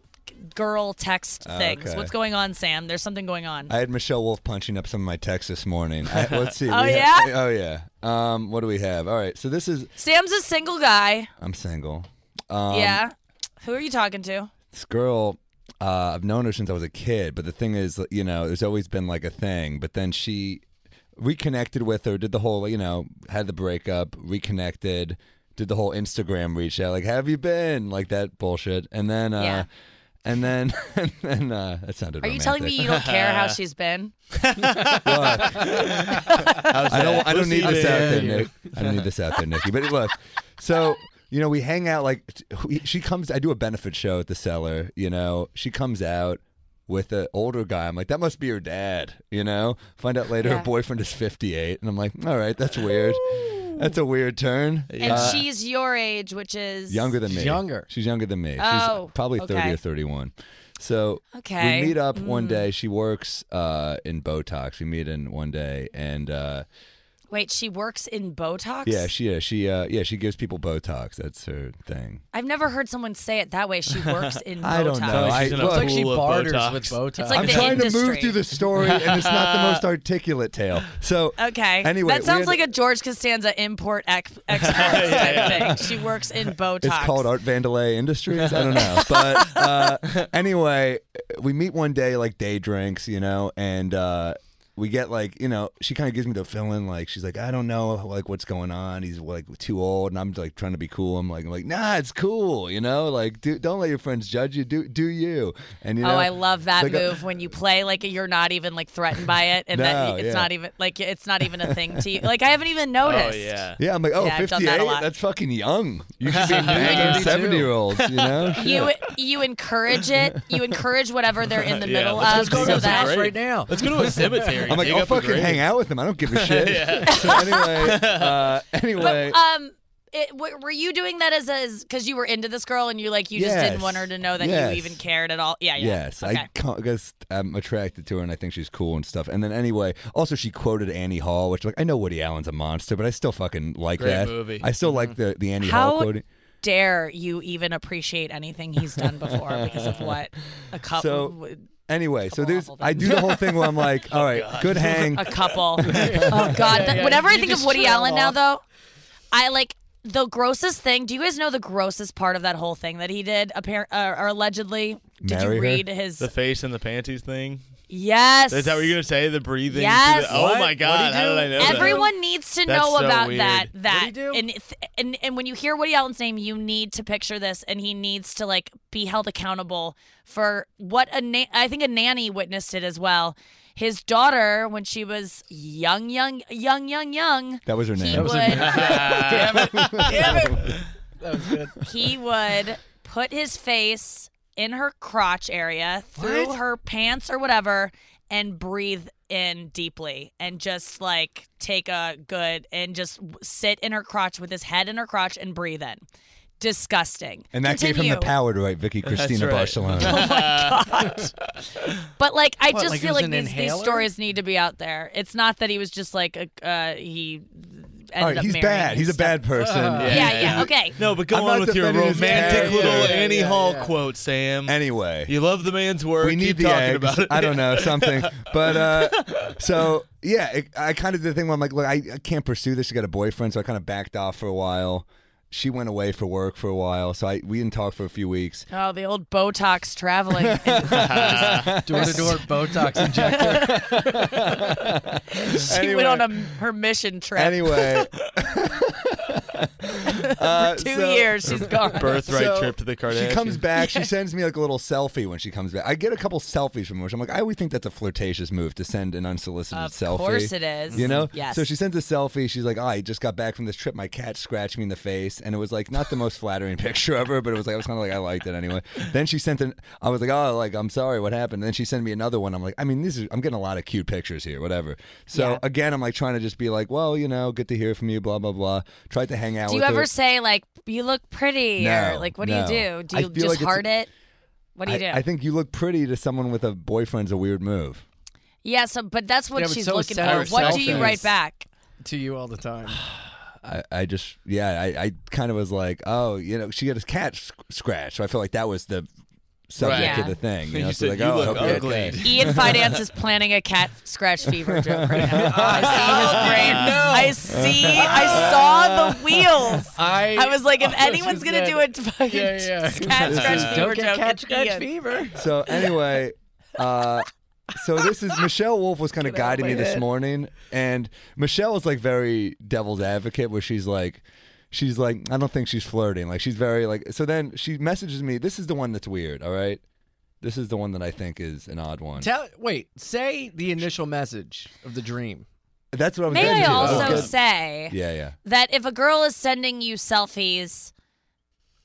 Speaker 2: girl text
Speaker 9: Oh,
Speaker 2: things.
Speaker 9: okay.
Speaker 2: What's going on, Sam? There's something going on.
Speaker 9: I had Michelle Wolf punching up some of my texts this morning. I, let's see. <laughs>
Speaker 2: Oh,
Speaker 9: we
Speaker 2: yeah?
Speaker 9: have- oh yeah. Um, what do we have? All right. So this is.
Speaker 2: Sam's a single guy.
Speaker 9: I'm single. Um,
Speaker 2: yeah. Who are you talking to?
Speaker 9: This girl. Uh, I've known her since I was a kid, but the thing is, you know, there's always been like a thing. But then she reconnected with her, did the whole, you know, had the breakup, reconnected, did the whole Instagram reach out, like, "Have you been?" like that bullshit, and then, uh,
Speaker 2: Yeah.
Speaker 9: and then, <laughs> and then, uh, that sounded.
Speaker 2: Are you telling me you don't care how she's been? <laughs>
Speaker 9: I don't. I don't need this out there,
Speaker 3: Yeah.
Speaker 9: Nick. I don't need this out there, Nikki. But look, so you know, we hang out like she comes. I do a benefit show at the cellar. You know, she comes out with an older guy. I'm like, that must be her dad. You know, find out later
Speaker 2: Yeah.
Speaker 9: her boyfriend is 58, and I'm like, all right, that's weird. That's a weird turn.
Speaker 2: And
Speaker 9: Uh,
Speaker 2: she's your age, which is
Speaker 9: younger than me.
Speaker 5: She's younger.
Speaker 9: She's younger than me.
Speaker 2: Oh,
Speaker 9: She's probably 30
Speaker 2: okay.
Speaker 9: or 31. So
Speaker 2: Okay.
Speaker 9: we meet up one
Speaker 2: Mm.
Speaker 9: day. She works uh, in Botox. We meet in one day, and. Uh,
Speaker 2: Wait, she works in Botox?
Speaker 9: Yeah, she yeah, she uh yeah, she gives people Botox. That's her thing.
Speaker 2: I've never heard someone say it that way. She works in Botox. <laughs>
Speaker 9: I don't know. I,
Speaker 3: She's in a
Speaker 9: look,
Speaker 5: It's like she
Speaker 3: pool of
Speaker 5: barters
Speaker 3: Botox.
Speaker 5: with Botox.
Speaker 2: It's like
Speaker 9: I'm
Speaker 2: the
Speaker 9: trying to move through the story, and it's not the most <laughs> articulate tale. So
Speaker 2: Okay.
Speaker 9: Anyway,
Speaker 2: that
Speaker 9: we
Speaker 2: sounds
Speaker 9: had-
Speaker 2: like a George Costanza import ex- <laughs> export type thing. She works in Botox.
Speaker 9: It's called Art Vandelay Industries. I don't know, but uh, anyway, we meet one day like day drinks, you know, and uh, we get like you know she kind of gives me the feeling like she's like I don't know like what's going on. He's like too old, and I'm like trying to be cool. I'm like I'm like nah, it's cool, you know, like do, don't let your friends judge you. Do do you? And you oh, know,
Speaker 2: oh, I love that
Speaker 9: it's like a-
Speaker 2: move when you play like you're not even like threatened by it, and <laughs>
Speaker 9: No,
Speaker 2: that it's
Speaker 9: yeah.
Speaker 2: not even like it's not even a thing to you. Like I haven't even noticed.
Speaker 3: Oh yeah.
Speaker 9: Yeah, I'm like, oh,
Speaker 2: Yeah, I've done that a
Speaker 9: 58?
Speaker 2: lot.
Speaker 9: That's fucking young. You should be <laughs> banging 70 year olds, you know? <laughs>
Speaker 2: You you encourage it. You encourage whatever they're in the
Speaker 3: Yeah,
Speaker 2: middle
Speaker 3: let's
Speaker 2: of,
Speaker 3: go
Speaker 2: so
Speaker 3: to
Speaker 2: that
Speaker 5: right now.
Speaker 3: Let's go to a cemetery.
Speaker 9: I'm like, I'll fucking hang out with him. I don't give a <laughs> shit.
Speaker 3: Yeah.
Speaker 9: So anyway, uh, anyway,
Speaker 2: But um, it, w- were you doing that as as because you were into this girl and you like you just didn't
Speaker 9: Yes.
Speaker 2: want her to know that
Speaker 9: Yes.
Speaker 2: you even cared at all? Yeah, yeah.
Speaker 9: yes,
Speaker 2: Okay.
Speaker 9: I ca- guess I'm attracted to her and I think she's cool and stuff. And then anyway, also she quoted Annie Hall, which like I know Woody Allen's a monster, but I still fucking like
Speaker 3: Great
Speaker 9: that.
Speaker 3: movie.
Speaker 9: I still like the the Annie
Speaker 2: How
Speaker 9: Hall quoting.
Speaker 2: dare you even appreciate anything he's done before because of <laughs> what a couple
Speaker 9: So- Anyway, so there's I do the whole thing where I'm like, <laughs> all right, good <laughs> hang.
Speaker 2: a couple. <laughs> oh God! That-
Speaker 5: yeah,
Speaker 2: whenever I think of Woody
Speaker 5: trail
Speaker 2: Allen now, though, I like the grossest thing. Do you guys know the grossest part of that whole thing that he did? Appar- uh, or allegedly, did
Speaker 9: Marry
Speaker 2: you
Speaker 9: her?
Speaker 2: read his?
Speaker 3: The face and the panties thing.
Speaker 2: Yes.
Speaker 3: Is that what you're gonna say? The breathing.
Speaker 2: Yes.
Speaker 3: The, oh
Speaker 5: What?
Speaker 3: my god!
Speaker 5: he
Speaker 3: How
Speaker 5: do?
Speaker 3: did I know that?
Speaker 2: Everyone needs to
Speaker 3: That's
Speaker 2: know
Speaker 3: so
Speaker 2: about
Speaker 3: weird.
Speaker 2: that. That
Speaker 5: What'd he do?
Speaker 2: and th- and and when you hear Woody Allen's name, you need to picture this, and he needs to like be held accountable for what a na- I think a nanny witnessed it as well. His daughter, when she was young, young, young, young, young,
Speaker 9: That was her
Speaker 2: he
Speaker 9: name.
Speaker 2: would <laughs>
Speaker 5: Damn it! <laughs> Damn it! <laughs> That was good.
Speaker 2: he would put his face in her crotch area through
Speaker 5: What?
Speaker 2: her pants or whatever and breathe in deeply and just like take a good and just sit in her crotch with his head in her crotch and breathe in. Disgusting.
Speaker 9: And that gave him the power to write Vicky Cristina
Speaker 3: right.
Speaker 9: Barcelona. <laughs>
Speaker 2: Oh my god! But like, I
Speaker 5: What,
Speaker 2: just
Speaker 5: like
Speaker 2: feel like these, these stories need to be out there. It's not that he was just like a uh, he. Ended
Speaker 9: All right, he's
Speaker 2: marrying
Speaker 9: bad.
Speaker 2: and
Speaker 9: He's a bad person.
Speaker 2: Yeah, yeah, yeah, okay.
Speaker 3: No, but go
Speaker 9: I'm
Speaker 3: on
Speaker 9: not
Speaker 3: with your
Speaker 9: defending his
Speaker 3: romantic
Speaker 9: character.
Speaker 3: little
Speaker 5: Yeah,
Speaker 3: Annie
Speaker 5: yeah,
Speaker 3: Hall
Speaker 5: yeah.
Speaker 3: quote, Sam.
Speaker 9: Anyway,
Speaker 3: you love the man's work.
Speaker 9: we need
Speaker 3: Keep
Speaker 9: the
Speaker 3: talking
Speaker 9: eggs.
Speaker 3: about it.
Speaker 9: I don't know <laughs> something, but uh, so yeah, it, I kind of did the thing where I'm like, look, I, I can't pursue this. I got a boyfriend, so I kind of backed off for a while. She went away for work for a while, so I we didn't talk for a few weeks.
Speaker 2: Oh, the old Botox traveling. <laughs> <laughs>
Speaker 5: Door to door Botox injector. <laughs>
Speaker 2: she
Speaker 9: Anyway.
Speaker 2: went on a, her mission trip.
Speaker 9: Anyway, <laughs> uh,
Speaker 2: Two
Speaker 9: so-
Speaker 2: years, she's <laughs> gone.
Speaker 3: Birthright
Speaker 9: So,
Speaker 3: trip to the Kardashians.
Speaker 9: She comes back. She sends me like a little selfie when she comes back. I get a couple selfies from her. which I'm like, I always think that's a flirtatious move to send an unsolicited
Speaker 2: Of
Speaker 9: selfie.
Speaker 2: Of course it is.
Speaker 9: You know?
Speaker 2: Yes.
Speaker 9: So she sends a selfie. She's like, oh, I just got back from this trip. My cat scratched me in the face. And it was like not the most flattering <laughs> picture of her, but it was like, I was kind of like, I liked it anyway. Then she sent an, I was like, oh, like, I'm sorry, what happened? And then she sent me another one. I'm like, I mean, this is, I'm getting a lot of cute pictures here, whatever. So
Speaker 2: Yeah.
Speaker 9: again, I'm like trying to just be like, well, you know, good to hear from you, blah, blah, blah. Tried to hang out
Speaker 2: do you
Speaker 9: with
Speaker 2: ever
Speaker 9: her.
Speaker 2: Say like you look pretty
Speaker 9: No,
Speaker 2: or like what
Speaker 9: no.
Speaker 2: do you do? Do you just
Speaker 9: like
Speaker 2: heart it? What do you
Speaker 9: I,
Speaker 2: do?
Speaker 9: I think you look pretty to someone with a boyfriend's a weird move.
Speaker 2: yeah, so but that's what
Speaker 5: Yeah, but
Speaker 2: she's
Speaker 5: so
Speaker 2: looking for. What do you write back?
Speaker 5: to you all the time. <sighs>
Speaker 9: I, I just yeah I, I kind of was like oh you know she got a cat sc- scratched so I feel like that was the subject
Speaker 2: Right.
Speaker 9: to the thing. You know,
Speaker 3: You
Speaker 9: so
Speaker 3: said,
Speaker 9: like,
Speaker 3: "You
Speaker 9: oh, I
Speaker 3: look
Speaker 9: hope you're
Speaker 3: ugly."
Speaker 9: okay.
Speaker 2: Ian Fidance is planning a cat scratch fever joke right now. <laughs> I see his brain. I see. I saw the wheels.
Speaker 10: I,
Speaker 2: I was like, if <laughs>
Speaker 10: Oh,
Speaker 2: anyone's gonna
Speaker 10: said-
Speaker 2: do a fucking
Speaker 10: Yeah, yeah. <laughs>
Speaker 2: cat scratch
Speaker 9: is-
Speaker 2: fever
Speaker 10: Don't get
Speaker 2: joke,
Speaker 10: cat
Speaker 2: it's
Speaker 10: scratch
Speaker 2: Ian.
Speaker 10: fever.
Speaker 9: So anyway, uh, so this is Michelle Wolf was kind of
Speaker 10: Get out of
Speaker 9: guiding me this
Speaker 10: head.
Speaker 9: morning, and Michelle was like very devil's advocate, where she's like. She's like, I don't think she's flirting. Like, she's very like. So then she messages me. This is the one that's weird. All right, this is the one that I think is an odd one.
Speaker 10: Tell wait, say the initial message of the dream.
Speaker 9: That's what I was
Speaker 2: May I.
Speaker 9: That
Speaker 2: also
Speaker 9: good.
Speaker 2: say
Speaker 9: Yeah, yeah.
Speaker 2: that if a girl is sending you selfies,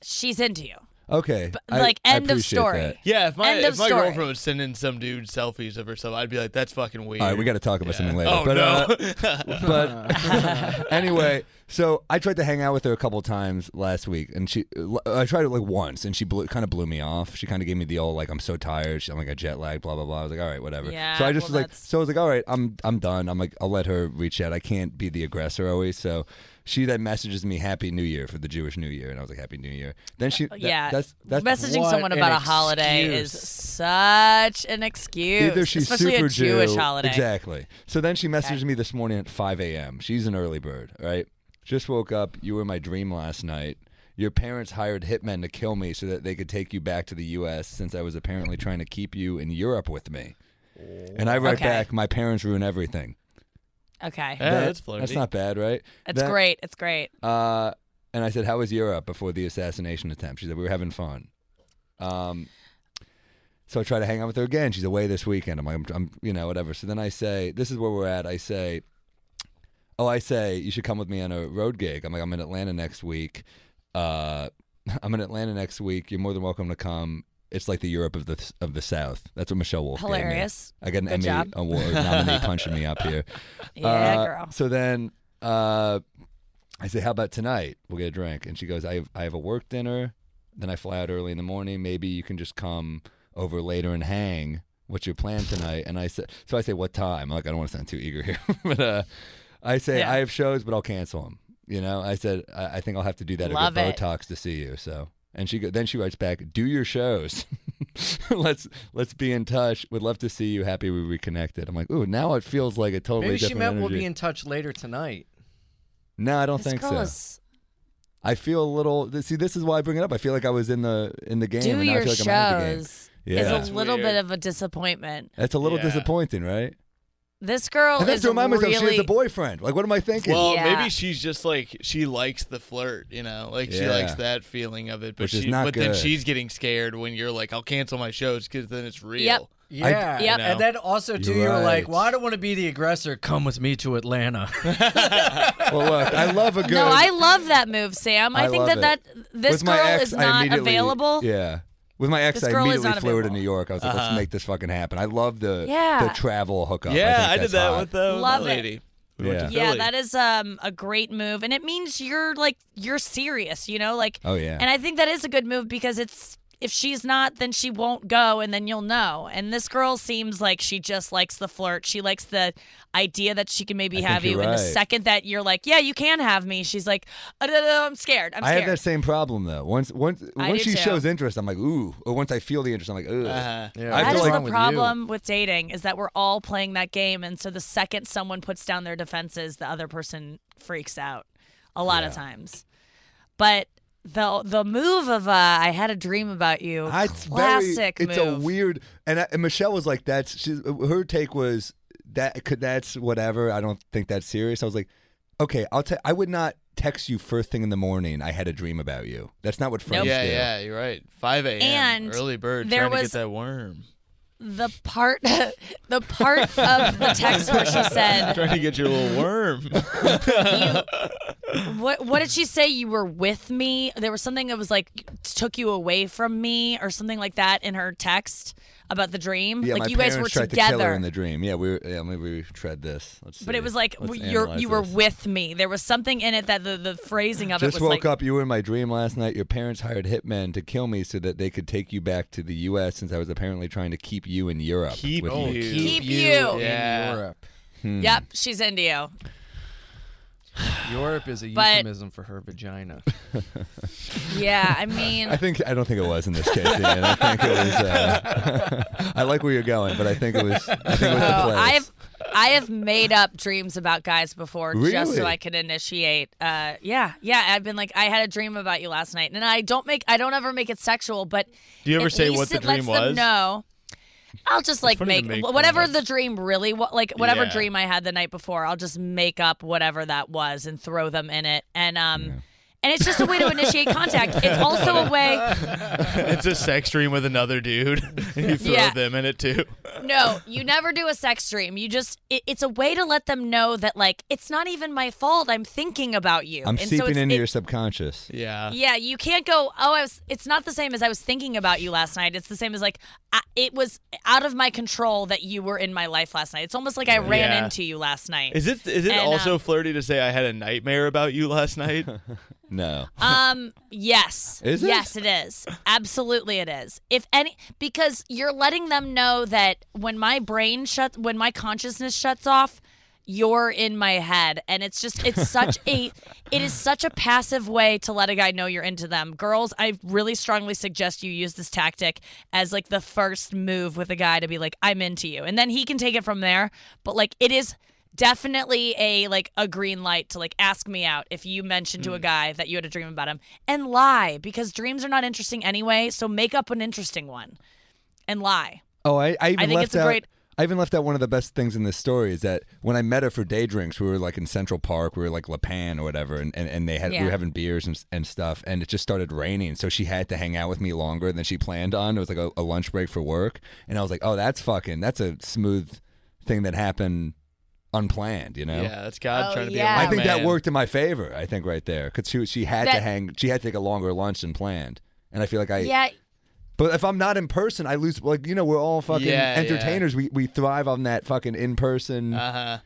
Speaker 2: she's into you.
Speaker 9: Okay. I-
Speaker 2: like,
Speaker 9: I
Speaker 2: end of
Speaker 9: appreciate
Speaker 2: story.
Speaker 9: that.
Speaker 3: Yeah, if my
Speaker 2: End
Speaker 3: if my
Speaker 2: story.
Speaker 3: girlfriend was sending some dude selfies of herself, I'd be like, "That's fucking weird."
Speaker 9: All right, we got to talk about something later.
Speaker 3: Oh
Speaker 9: but,
Speaker 3: no.
Speaker 9: uh, but <laughs> anyway, so I tried to hang out with her a couple times last week, and she, uh, I tried it like once, and she blew, kind of blew me off. She kind of gave me the old like, "I'm so tired." She, I'm like a jet lag, blah blah blah. I was like, "All right, whatever."
Speaker 2: Yeah,
Speaker 9: so I just
Speaker 2: well,
Speaker 9: was like,
Speaker 2: that's-
Speaker 9: so I was like, "All right, I'm I'm done." I'm like, I'll let her reach out. I can't be the aggressor always. So she then messages me Happy New Year for the Jewish New Year, and I was like, Happy New Year. Then she, oh, that-
Speaker 2: yeah,
Speaker 9: that's that's
Speaker 2: messaging
Speaker 10: What
Speaker 2: someone about a holiday is such an excuse.
Speaker 9: Either she's
Speaker 2: especially
Speaker 9: super
Speaker 2: a Jewish
Speaker 9: Jew,
Speaker 2: holiday.
Speaker 9: Exactly. So then she messaged me this morning at 5 a.m. She's an early bird, right? Just woke up. You were in my dream last night. Your parents hired hitmen to kill me so that they could take you back to the U.S. since I was apparently trying to keep you in Europe with me. And I write
Speaker 2: Okay.
Speaker 9: back, my parents ruin everything.
Speaker 2: Okay,
Speaker 3: Yeah,
Speaker 9: That-
Speaker 3: that's flirty.
Speaker 9: That's not bad, right?
Speaker 2: it's
Speaker 9: Then-
Speaker 2: great. It's great.
Speaker 9: Uh, and I said, "How was Europe before the assassination attempt?" She said, "We were having fun." Um, so I try to hang out with her again. She's away this weekend. I'm like, I'm, I'm, you know, whatever. So then I say, "This is where we're at." I say, "Oh, I say you should come with me on a road gig." I'm like, "I'm in Atlanta next week. Uh, <laughs> I'm in Atlanta next week. You're more than welcome to come." It's like the Europe of the of the South. That's what Michelle Wolf.
Speaker 2: Hilarious.
Speaker 9: I got an
Speaker 2: Good
Speaker 9: Emmy
Speaker 2: job.
Speaker 9: award nominee <laughs> punching me up here.
Speaker 2: Yeah,
Speaker 9: Uh,
Speaker 2: girl.
Speaker 9: So then uh, I say, "How about tonight? We'll get a drink." And she goes, "I have, I have a work dinner. Then I fly out early in the morning. Maybe you can just come over later and hang. What's your plan tonight?" And I said, "So I say, what time?" I'm like, I don't want to sound too eager here, <laughs> but uh, I say
Speaker 2: Yeah.
Speaker 9: I have shows, but I'll cancel them. You know, I said I, I think I'll have to do that
Speaker 2: Love
Speaker 9: or Botox to see you. So. And she go, then she writes back, "Do your shows. <laughs> let's let's be in touch. Would love to see you. Happy we reconnected." I'm like, "Ooh, now it feels like a totally
Speaker 10: Maybe she
Speaker 9: different
Speaker 10: meant we'll be in touch later tonight.
Speaker 9: No, I don't
Speaker 2: This
Speaker 9: think so.
Speaker 2: is
Speaker 9: I feel a little. See, this is why I bring it up. I feel like I was in the in the game,
Speaker 2: do
Speaker 9: and now I
Speaker 2: your
Speaker 9: feel like I'm out of the game.
Speaker 2: shows
Speaker 9: Yeah,
Speaker 2: It's a little bit of a disappointment.
Speaker 9: that's a little
Speaker 3: Yeah.
Speaker 9: disappointing, right?
Speaker 2: This girl
Speaker 9: and then
Speaker 2: is
Speaker 9: to remind myself, she
Speaker 2: really
Speaker 9: has a boyfriend. Like, what am I thinking?
Speaker 3: Well,
Speaker 2: Yeah.
Speaker 3: maybe she's just like she likes the flirt, you know, like she likes that feeling of it. But
Speaker 9: Which is
Speaker 3: she,
Speaker 9: not
Speaker 3: but then she's getting scared when you're like, "I'll cancel my shows" because then it's real.
Speaker 2: Yep.
Speaker 10: Yeah.
Speaker 2: Yep.
Speaker 3: know.
Speaker 10: And then also too,
Speaker 9: You're
Speaker 10: you were like, "Well, I don't want to be the aggressor. Come with me to Atlanta." <laughs>
Speaker 9: well, look, I love a good.
Speaker 2: No, I love that move, Sam. I,
Speaker 9: I
Speaker 2: think
Speaker 9: love
Speaker 2: that
Speaker 9: it.
Speaker 2: that this
Speaker 9: With
Speaker 2: girl
Speaker 9: ex,
Speaker 2: is not available.
Speaker 9: Yeah. With my ex,
Speaker 2: This
Speaker 9: I immediately flew her to. New York. I was like, let's
Speaker 3: Uh-huh.
Speaker 9: make this fucking happen. I love the
Speaker 2: Yeah.
Speaker 9: the travel hookup.
Speaker 3: Yeah,
Speaker 9: think
Speaker 3: I, did
Speaker 9: that's
Speaker 3: that
Speaker 9: hot.
Speaker 3: with the,
Speaker 2: Love
Speaker 3: the
Speaker 2: it.
Speaker 3: lady. We
Speaker 9: Yeah.
Speaker 2: Yeah, that is um a great move, and it means you're like you're serious, you know, like.
Speaker 9: Oh yeah.
Speaker 2: And I think that is a good move because it's if she's not, then she won't go, and then you'll know. And this girl seems like she just likes the flirt. She likes the idea that she can maybe
Speaker 9: I
Speaker 2: have you.
Speaker 9: you're
Speaker 2: And the second that you're like, yeah, you can have me, she's like, uh, no, no, no, I'm scared. I'm
Speaker 9: I
Speaker 2: scared.
Speaker 9: have that same problem though. Once once once she
Speaker 2: too.
Speaker 9: shows interest, I'm like, ooh. Or once I feel the interest, I'm like, ooh.
Speaker 3: Uh-huh.
Speaker 10: Yeah,
Speaker 9: I
Speaker 2: That
Speaker 9: feel
Speaker 2: is
Speaker 9: like
Speaker 2: the problem with dating is that we're all playing that game, and so the second someone puts down their defenses, the other person freaks out. A lot of times, but the the move of uh, I had a dream about you,
Speaker 9: Ah, It's
Speaker 2: classic
Speaker 9: very, It's
Speaker 2: move.
Speaker 9: a weird. And, I, and Michelle was like, "That's." She's, her take was that could that's whatever. I don't think that's serious. I was like, "Okay, I'll tell. I would not text you first thing in the morning. I had a dream about you. That's not what friends do.
Speaker 3: yeah,
Speaker 9: do.
Speaker 3: yeah, you're right. 5 a.m.
Speaker 2: And
Speaker 3: early bird
Speaker 2: there
Speaker 3: trying to get that worm.
Speaker 2: The part <laughs> the part of the text where she <laughs> said
Speaker 3: trying to get your little worm. <laughs>
Speaker 2: what what did she say? You were with me? There was something that was like took you away from me or something like that in her text about the dream
Speaker 9: Yeah,
Speaker 2: like
Speaker 9: my
Speaker 2: you guys were
Speaker 9: parents tried to kill her in the dream. Yeah, we were. Yeah, maybe we tread this. Let's
Speaker 2: but it was like you're you were
Speaker 9: this.
Speaker 2: with me there was something in it that the, the phrasing of
Speaker 9: Just
Speaker 2: it was Just
Speaker 9: woke
Speaker 2: like
Speaker 9: up. You were in my dream last night. Your parents hired hitmen to kill me so that they could take you back to the U.S. since I was apparently trying to keep you in Europe.
Speaker 3: Keep
Speaker 9: with
Speaker 3: you.
Speaker 9: me.
Speaker 2: Keep
Speaker 10: you
Speaker 2: you.
Speaker 10: in
Speaker 3: Yeah.
Speaker 10: Europe.
Speaker 9: Hmm.
Speaker 2: yep she's into you <sighs>
Speaker 10: Europe is a
Speaker 2: But-
Speaker 10: euphemism for her vagina. <laughs>
Speaker 2: Yeah, I mean,
Speaker 9: I think I don't think it was in this case. Ian. I think it was. Uh, <laughs> I like where you're going, but I think it was. I think it was the
Speaker 2: Oh,
Speaker 9: place.
Speaker 2: I've I have made up dreams about guys before just so I could initiate. Uh, yeah, yeah. I've been like, I had a dream about you last night, and I don't make, I don't ever make it sexual, but
Speaker 3: Do you ever
Speaker 2: at
Speaker 3: say
Speaker 2: least
Speaker 3: what the
Speaker 2: it lets
Speaker 3: dream
Speaker 2: them
Speaker 3: was?
Speaker 2: know. I'll just like make,
Speaker 3: make
Speaker 2: whatever the dream really like whatever
Speaker 3: Yeah.
Speaker 2: dream I had the night before. I'll just make up whatever that was and throw them in it, and um, and it's just a way to initiate contact. It's also a way. <laughs>
Speaker 3: it's a sex dream with another dude. and <laughs> you throw
Speaker 2: Yeah.
Speaker 3: them in it too.
Speaker 2: No, you never do a sex dream. You just it, it's a way to let them know that like it's not even my fault. I'm thinking about you.
Speaker 9: I'm
Speaker 2: and
Speaker 9: seeping
Speaker 2: it's,
Speaker 9: into
Speaker 2: it-
Speaker 9: your subconscious.
Speaker 3: Yeah.
Speaker 2: Yeah, you can't go. Oh, I was. It's not the same as I was thinking about you last night. It's the same as like I, it was out of my control that you were in my life last night. It's almost like I ran
Speaker 3: Yeah.
Speaker 2: into you last night.
Speaker 3: Is it is it
Speaker 2: And,
Speaker 3: also
Speaker 2: um,
Speaker 3: flirty to say I had a nightmare about you last night? <laughs>
Speaker 9: No.
Speaker 2: Um. Yes.
Speaker 9: Is it?
Speaker 2: Yes, it is. Absolutely, it is. If any, because you're letting them know that when my brain shuts, when my consciousness shuts off, you're in my head, and it's just, it's such a, <laughs> it is such a passive way to let a guy know you're into them. Girls, I really strongly suggest you use this tactic as like the first move with a guy to be like, I'm into you, and then he can take it from there. But like, it is definitely a like a green light to like ask me out if you mention to a hmm. guy that you had a dream about him and lie because dreams are not interesting anyway so make up an interesting one and lie
Speaker 9: Oh, I, I even
Speaker 2: I think
Speaker 9: left
Speaker 2: it's a
Speaker 9: out.
Speaker 2: great-
Speaker 9: I even left out one of the best things in this story is that when I met her for day drinks, we were like in Central Park, we were like La Pan or whatever, and, and, and they had we
Speaker 2: Yeah.
Speaker 9: were having beers and, and stuff, and it just started raining, so she had to hang out with me longer than she planned on. It was like a, a lunch break for work, and I was like, oh, that's fucking, that's a smooth thing that happened unplanned, you know?
Speaker 3: Yeah, that's God
Speaker 2: Oh,
Speaker 3: trying to be
Speaker 2: yeah.
Speaker 3: a
Speaker 9: I
Speaker 3: little
Speaker 9: think that worked in my favor. I think right there because she she had to hang, she had to take a longer lunch than planned, and I feel like I
Speaker 2: yeah
Speaker 9: but if I'm not in person, I lose. Like you know, we're all fucking
Speaker 3: Yeah, yeah.
Speaker 9: entertainers. We we thrive on that fucking in person.
Speaker 3: Uh-huh.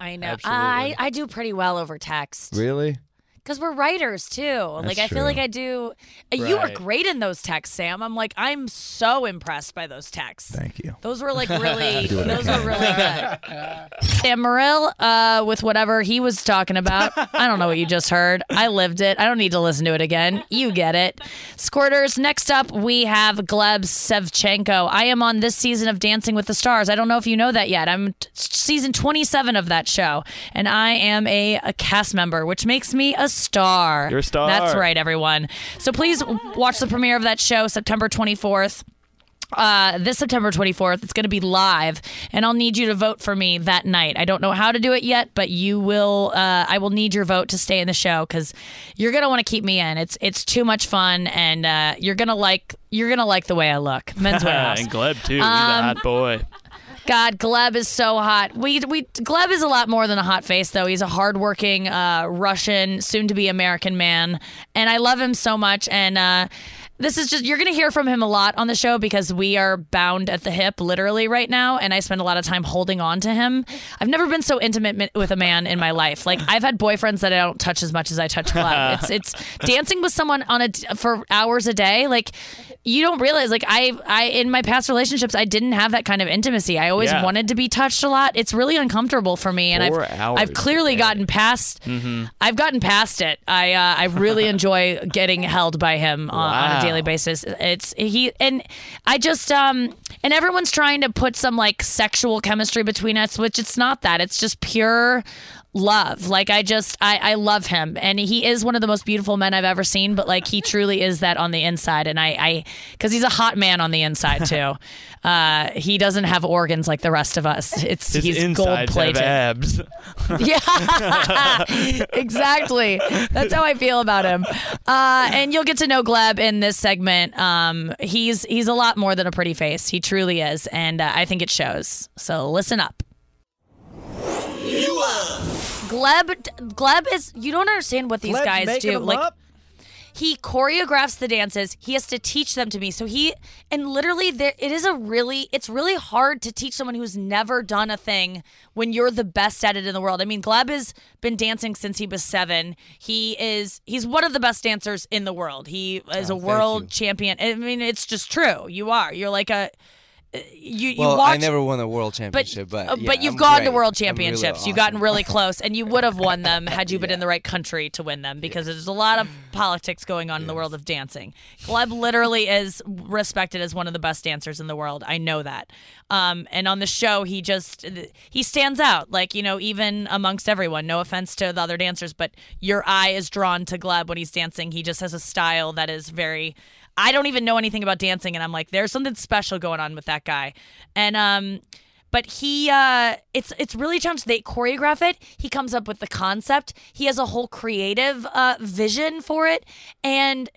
Speaker 2: i know
Speaker 3: Absolutely.
Speaker 2: i i do pretty well over text
Speaker 9: really?
Speaker 2: Because we're writers too like i feel like i do you were great in those texts sam i'm like i'm so impressed by those texts
Speaker 9: Thank you.
Speaker 2: Those were like really, <laughs>
Speaker 9: do what I
Speaker 2: those were really good. Sam Morril, uh, with whatever he was talking about. I don't know what you just heard. I lived it. I don't need to listen to it again. You get it. Squirters, next up we have Gleb Savchenko. I am on this season of Dancing with the Stars. I don't know if you know that yet. I'm t- season 27 of that show, and I am a, a cast member, which makes me a star.
Speaker 3: You're a star.
Speaker 2: That's right, everyone. So please watch the premiere of that show September 24th uh, this September 24th. It's going to be live, and I'll need you to vote for me that night. I don't know how to do it yet, but you will. Uh, I will need your vote to stay in the show because you're going to want to keep me in. It's it's too much fun, and uh, you're gonna like you're gonna like the way I look. Men's <laughs> warehouse.
Speaker 3: and Gleb too. He's a
Speaker 2: Um,
Speaker 3: hot boy.
Speaker 2: God, Gleb is so hot. We we Gleb is a lot more than a hot face, though. He's a hardworking uh, Russian, soon-to-be American man, and I love him so much. And uh, this is just you're going to hear from him a lot on the show because we are bound at the hip, literally right now, and I spend a lot of time holding on to him. I've never been so intimate with a man in my life. Like I've had boyfriends that I don't touch as much as I touch Gleb. <laughs> it's it's dancing with someone on a for hours a day, like. You don't realize, like I, I in my past relationships, I didn't have that kind of intimacy. I always
Speaker 3: Yeah.
Speaker 2: wanted to be touched a lot. It's really uncomfortable for me, and
Speaker 3: Four
Speaker 2: I've
Speaker 3: hours
Speaker 2: I've clearly gotten past. I've gotten past it. I uh, I really enjoy getting held by him on, on a daily basis. It's he and I just um and everyone's trying to put some like sexual chemistry between us, which it's not that. It's just pure love. Like I just I I love him and he is one of the most beautiful men I've ever seen, but like he truly is that on the inside and I I cuz he's a hot man on the inside <laughs> too. uh he doesn't have organs like the rest of us. It's
Speaker 3: His
Speaker 2: he's gold plated.
Speaker 3: abs. <laughs>
Speaker 2: Yeah, <laughs> exactly. That's how I feel about him. Uh, and you'll get to know Gleb in this segment. Um, he's he's a lot more than a pretty face. He truly is, and uh, I think it shows. So listen up. Gleb, Gleb is. You don't understand what these
Speaker 10: Gleb's
Speaker 2: guys
Speaker 10: making
Speaker 2: do.
Speaker 10: them
Speaker 2: Like
Speaker 10: up?
Speaker 2: he choreographs the dances. He has to teach them to me so he and literally there it is a really it's really hard to teach someone who's never done a thing when you're the best at it in the world. I mean gleb has been dancing since he was seven. He is he's one of the best dancers in the world. He is
Speaker 10: Oh,
Speaker 2: a world champion. I mean it's just true. You are. You're like a you you
Speaker 11: well,
Speaker 2: watch
Speaker 11: I never won a world championship, but
Speaker 2: Uh,
Speaker 11: yeah,
Speaker 2: but you've
Speaker 11: I'm
Speaker 2: gone to world
Speaker 11: I'm really
Speaker 2: championships. You've gotten really close, and you would have won them <laughs> had you been in the right country to win them because there's a lot of <clears throat> politics going on in the world of dancing. Gleb literally is respected as one of the best dancers in the world. I know that. Um, and on the show, he just he stands out, like you know, even amongst everyone. No offense to the other dancers, but your eye is drawn to Gleb when he's dancing. He just has a style that is very. I don't even know anything about dancing, and I'm like, there's something special going on with that guy. And um, but he uh it's it's really challenging. They choreograph it. He comes up with the concept. He has a whole creative uh vision for it. And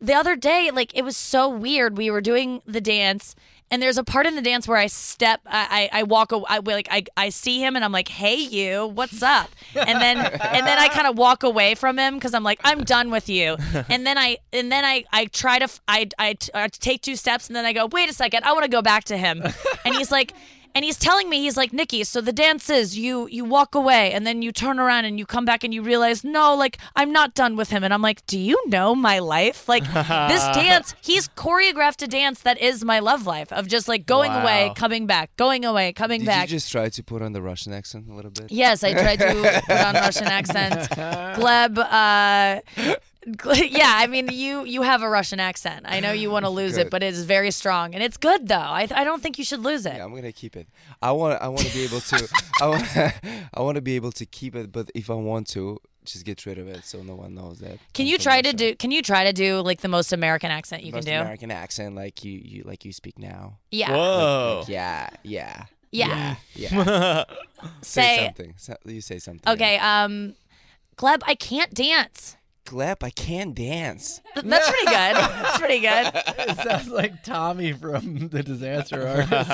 Speaker 2: the other day like it was so weird. We were doing the dance and there's a part in the dance where I step, I, I, I walk, I like, I, I see him, and I'm like, "Hey, you, what's up?" And then, and then I kind of walk away from him because I'm like, "I'm done with you." <laughs> And then I, and then I, I try to, I, I, I take two steps, and then I go, "Wait a second, I want to go back to him." And he's like, and he's telling me he's like nikki so the dance is you you walk away and then you turn around and you come back and you realize no like i'm not done with him and i'm like do you know my life like this <laughs> dance he's choreographed a dance that is my love life of just like going away coming back going away coming
Speaker 11: Did
Speaker 2: back
Speaker 11: you just try to put on the Russian accent a little bit?
Speaker 2: Yes, I tried to put on Russian <laughs> accent. Gleb, uh, <laughs> yeah, I mean you you have a Russian accent. I know you want to lose it, but it is very strong and it's good though. I I don't think you should lose it.
Speaker 11: Yeah, I'm gonna keep it. I want. I want to be able to. I want. <laughs> I want to be able to keep it, but if I want to, just get rid of it so no one knows that.
Speaker 2: Can
Speaker 11: I'm
Speaker 2: you try to
Speaker 11: Russia.
Speaker 2: do? Can you try to do like the most American accent you
Speaker 11: Most
Speaker 2: can do?
Speaker 11: American accent like you, you like you speak now.
Speaker 2: Yeah.
Speaker 11: Like-
Speaker 3: Whoa.
Speaker 11: like, yeah. Yeah.
Speaker 2: Yeah.
Speaker 11: Yeah. <laughs> say
Speaker 2: Say-
Speaker 11: something. So, you say something.
Speaker 2: Okay. Um, Gleb, I can't dance.
Speaker 11: Gleb, I can dance. <laughs>
Speaker 2: That's pretty good. That's pretty good.
Speaker 10: it sounds like Tommy from the Disaster <laughs> Artist.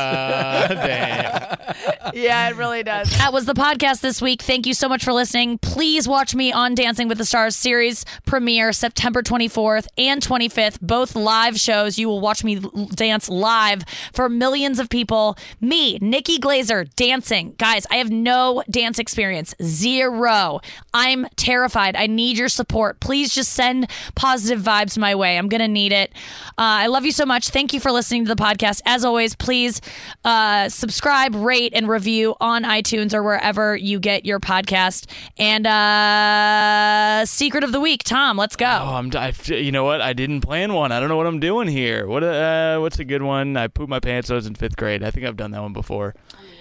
Speaker 2: Yeah, it really does. That was the podcast this week. Thank you so much for listening. Please watch me on Dancing with the Stars series premiere September 24th and 25th, both live shows. You will watch me dance live for millions of people. Me, Nikki Glaser, dancing. Guys, I have no dance experience. Zero. I'm terrified. I need your support. Please just send positive vibes my way. I'm going to need it. Uh, I love you so much. Thank you for listening to the podcast. As always, please uh, subscribe, rate, and review on iTunes or wherever you get your podcast. And uh, secret of the week, Tom, let's go.
Speaker 3: Oh, I'm. I, you know what? I didn't plan one. I don't know what I'm doing here. What? Uh, what's a good one? I pooped my pants. I was in fifth grade. I think I've done that one before.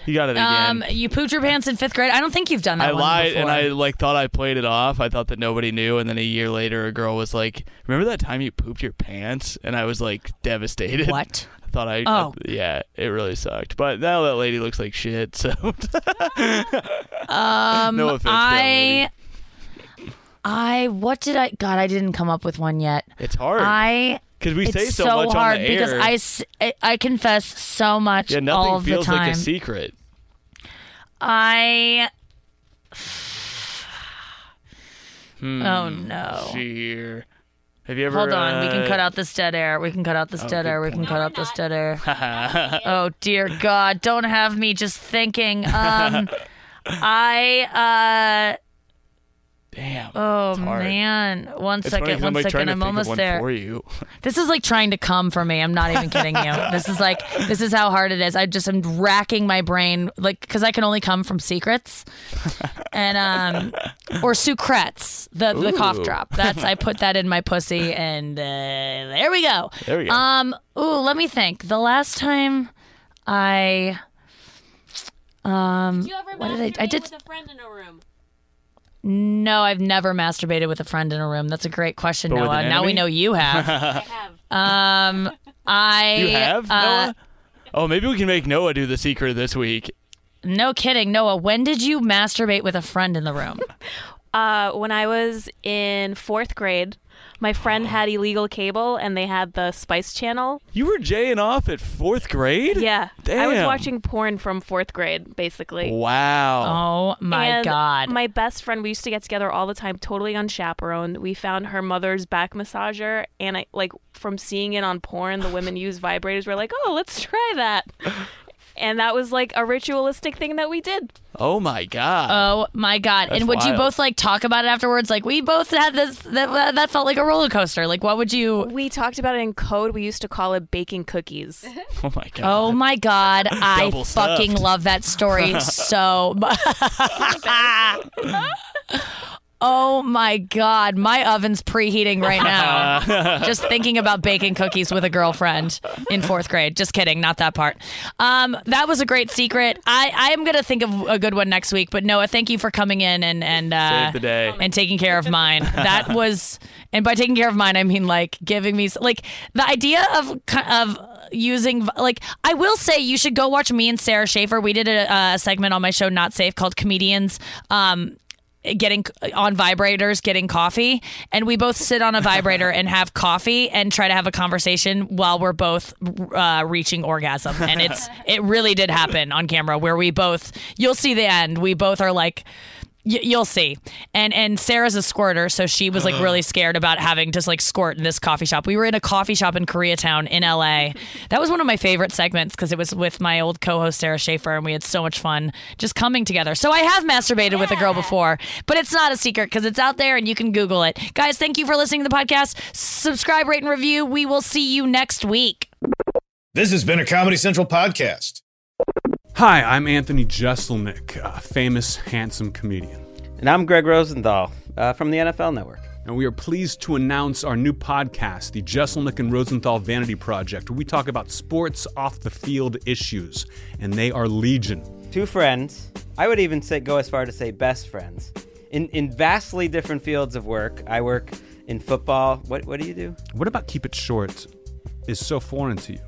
Speaker 3: You got it again.
Speaker 2: Um, you pooped your pants in fifth grade. I don't think you've done that
Speaker 3: I lied
Speaker 2: before.
Speaker 3: and I like thought I played it off. I thought that nobody knew, and then a year later, a girl was like, "Remember that time you pooped your pants?" And I was like devastated.
Speaker 2: What?
Speaker 3: I thought I.
Speaker 2: Oh.
Speaker 3: yeah, it really sucked. But now that lady looks like shit. So.
Speaker 2: Um, <laughs>
Speaker 3: No offense
Speaker 2: I, I, what did I? God, I didn't come up with one yet.
Speaker 3: It's hard.
Speaker 2: I
Speaker 3: because we
Speaker 2: it's
Speaker 3: say so
Speaker 2: so
Speaker 3: much on the
Speaker 2: hard because
Speaker 3: air.
Speaker 2: I confess so much
Speaker 3: yeah, nothing
Speaker 2: all
Speaker 3: feels like a secret.
Speaker 2: I. <sighs>
Speaker 3: Hmm,
Speaker 2: Oh, no.
Speaker 3: See here. Have you ever?
Speaker 2: Hold on, we can
Speaker 3: uh,
Speaker 2: cut out this dead air. We can cut out this
Speaker 3: Oh,
Speaker 2: dead air. We can
Speaker 3: point.
Speaker 2: cut out this dead air.
Speaker 3: uh, <laughs> <laughs>
Speaker 2: oh dear God! Don't have me just thinking. Um, <laughs> I uh.
Speaker 3: Damn.
Speaker 2: Oh man! One
Speaker 3: It's
Speaker 2: second,
Speaker 3: funny 'cause
Speaker 2: one
Speaker 3: I'm, like,
Speaker 2: second. I'm almost
Speaker 3: one
Speaker 2: there.
Speaker 3: For you. <laughs>
Speaker 2: This is like trying to come for me. I'm not even kidding you. <laughs> This is like this is how hard it is. I just am racking my brain like because I can only come from secrets <laughs> and um or sucrets the the cough drop. That's I put that in my pussy and uh, there we go.
Speaker 3: There we go.
Speaker 2: Um. Ooh, let me think. The last time I um
Speaker 12: Did you ever
Speaker 2: what did I I did
Speaker 12: with a friend in a room?
Speaker 2: No, I've never masturbated with a friend in a room. That's a great question,
Speaker 3: But
Speaker 2: Noah. Now we know you have. <laughs>
Speaker 12: I have.
Speaker 2: Um, I
Speaker 3: You have
Speaker 2: uh,
Speaker 3: Noah? Oh, maybe we can make Noah do the secret this week.
Speaker 2: No kidding, Noah. When did you masturbate with a friend in the room? <laughs>
Speaker 13: Uh, when I was in fourth grade, my friend had illegal cable and they had the Spice Channel.
Speaker 3: You were jaying off at fourth grade?
Speaker 13: Yeah. I was watching porn from fourth grade, basically.
Speaker 3: Wow.
Speaker 2: Oh my
Speaker 13: And
Speaker 2: god.
Speaker 13: My best friend, we used to get together all the time, totally unchaperoned. We found her mother's back massager, and I like from seeing it on porn, the women use vibrators. We're like, oh, let's try that. <laughs> and that was like a ritualistic thing that we did.
Speaker 3: Oh my god.
Speaker 2: Oh my god!
Speaker 3: That's
Speaker 2: and would you both like talk about it afterwards? Like we both had this. That, that felt like a roller coaster. Like what would you?
Speaker 13: We talked about it in code. We used to call it baking cookies. <laughs>
Speaker 3: Oh my god.
Speaker 2: Oh my god! <laughs> I fucking love that story <laughs> so much. Oh my god, my oven's preheating right now. <laughs> Just thinking about baking cookies with a girlfriend in fourth grade. Just kidding, not that part. Um, that was a great secret. I, I am gonna think of a good one next week. But Noah, thank you for coming in and and uh,
Speaker 3: Save the day.
Speaker 2: and taking care of mine. That <laughs> was, and by taking care of mine, I mean like giving me like the idea of of using like I will say you should go watch me and Sara Schaefer. We did a, a segment on my show Not Safe called Comedians. Um, getting on vibrators getting coffee. And we both sit on a vibrator and have coffee and try to have a conversation while we're both uh, reaching orgasm. And it's <laughs> it really did happen on camera where we both you'll see the end. We both are like y- you'll see. And and sara's a squirter so she was like really uh-huh. scared about having to like squirt in this coffee shop. We were in a coffee shop in koreatown in la <laughs> that was one of my favorite segments because it was with my old co-host sara schaefer and we had so much fun just coming together. So i have masturbated with a girl before but it's not a secret because it's out there and you can google it. Guys thank you for listening to the podcast. Subscribe rate and review. We will see you next week.
Speaker 1: This has been a Comedy Central podcast.
Speaker 12: Hi, I'm Anthony Jeselnik, a famous, handsome comedian.
Speaker 14: And I'm Greg Rosenthal uh, from the NFL Network.
Speaker 12: And we are pleased to announce our new podcast, the Jeselnik and Rosenthal Vanity Project, where we talk about sports off the field issues, and they are legion.
Speaker 14: Two friends, I would even say go as far to say best friends, in, in vastly different fields of work. I work in football. What, what do you do?
Speaker 12: What about Keep It Short is so foreign to you?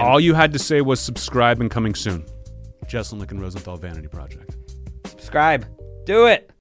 Speaker 12: All you had to say was subscribe and coming soon. Jeselnik and Rosenthal Vanity Project.
Speaker 14: Subscribe. Do it.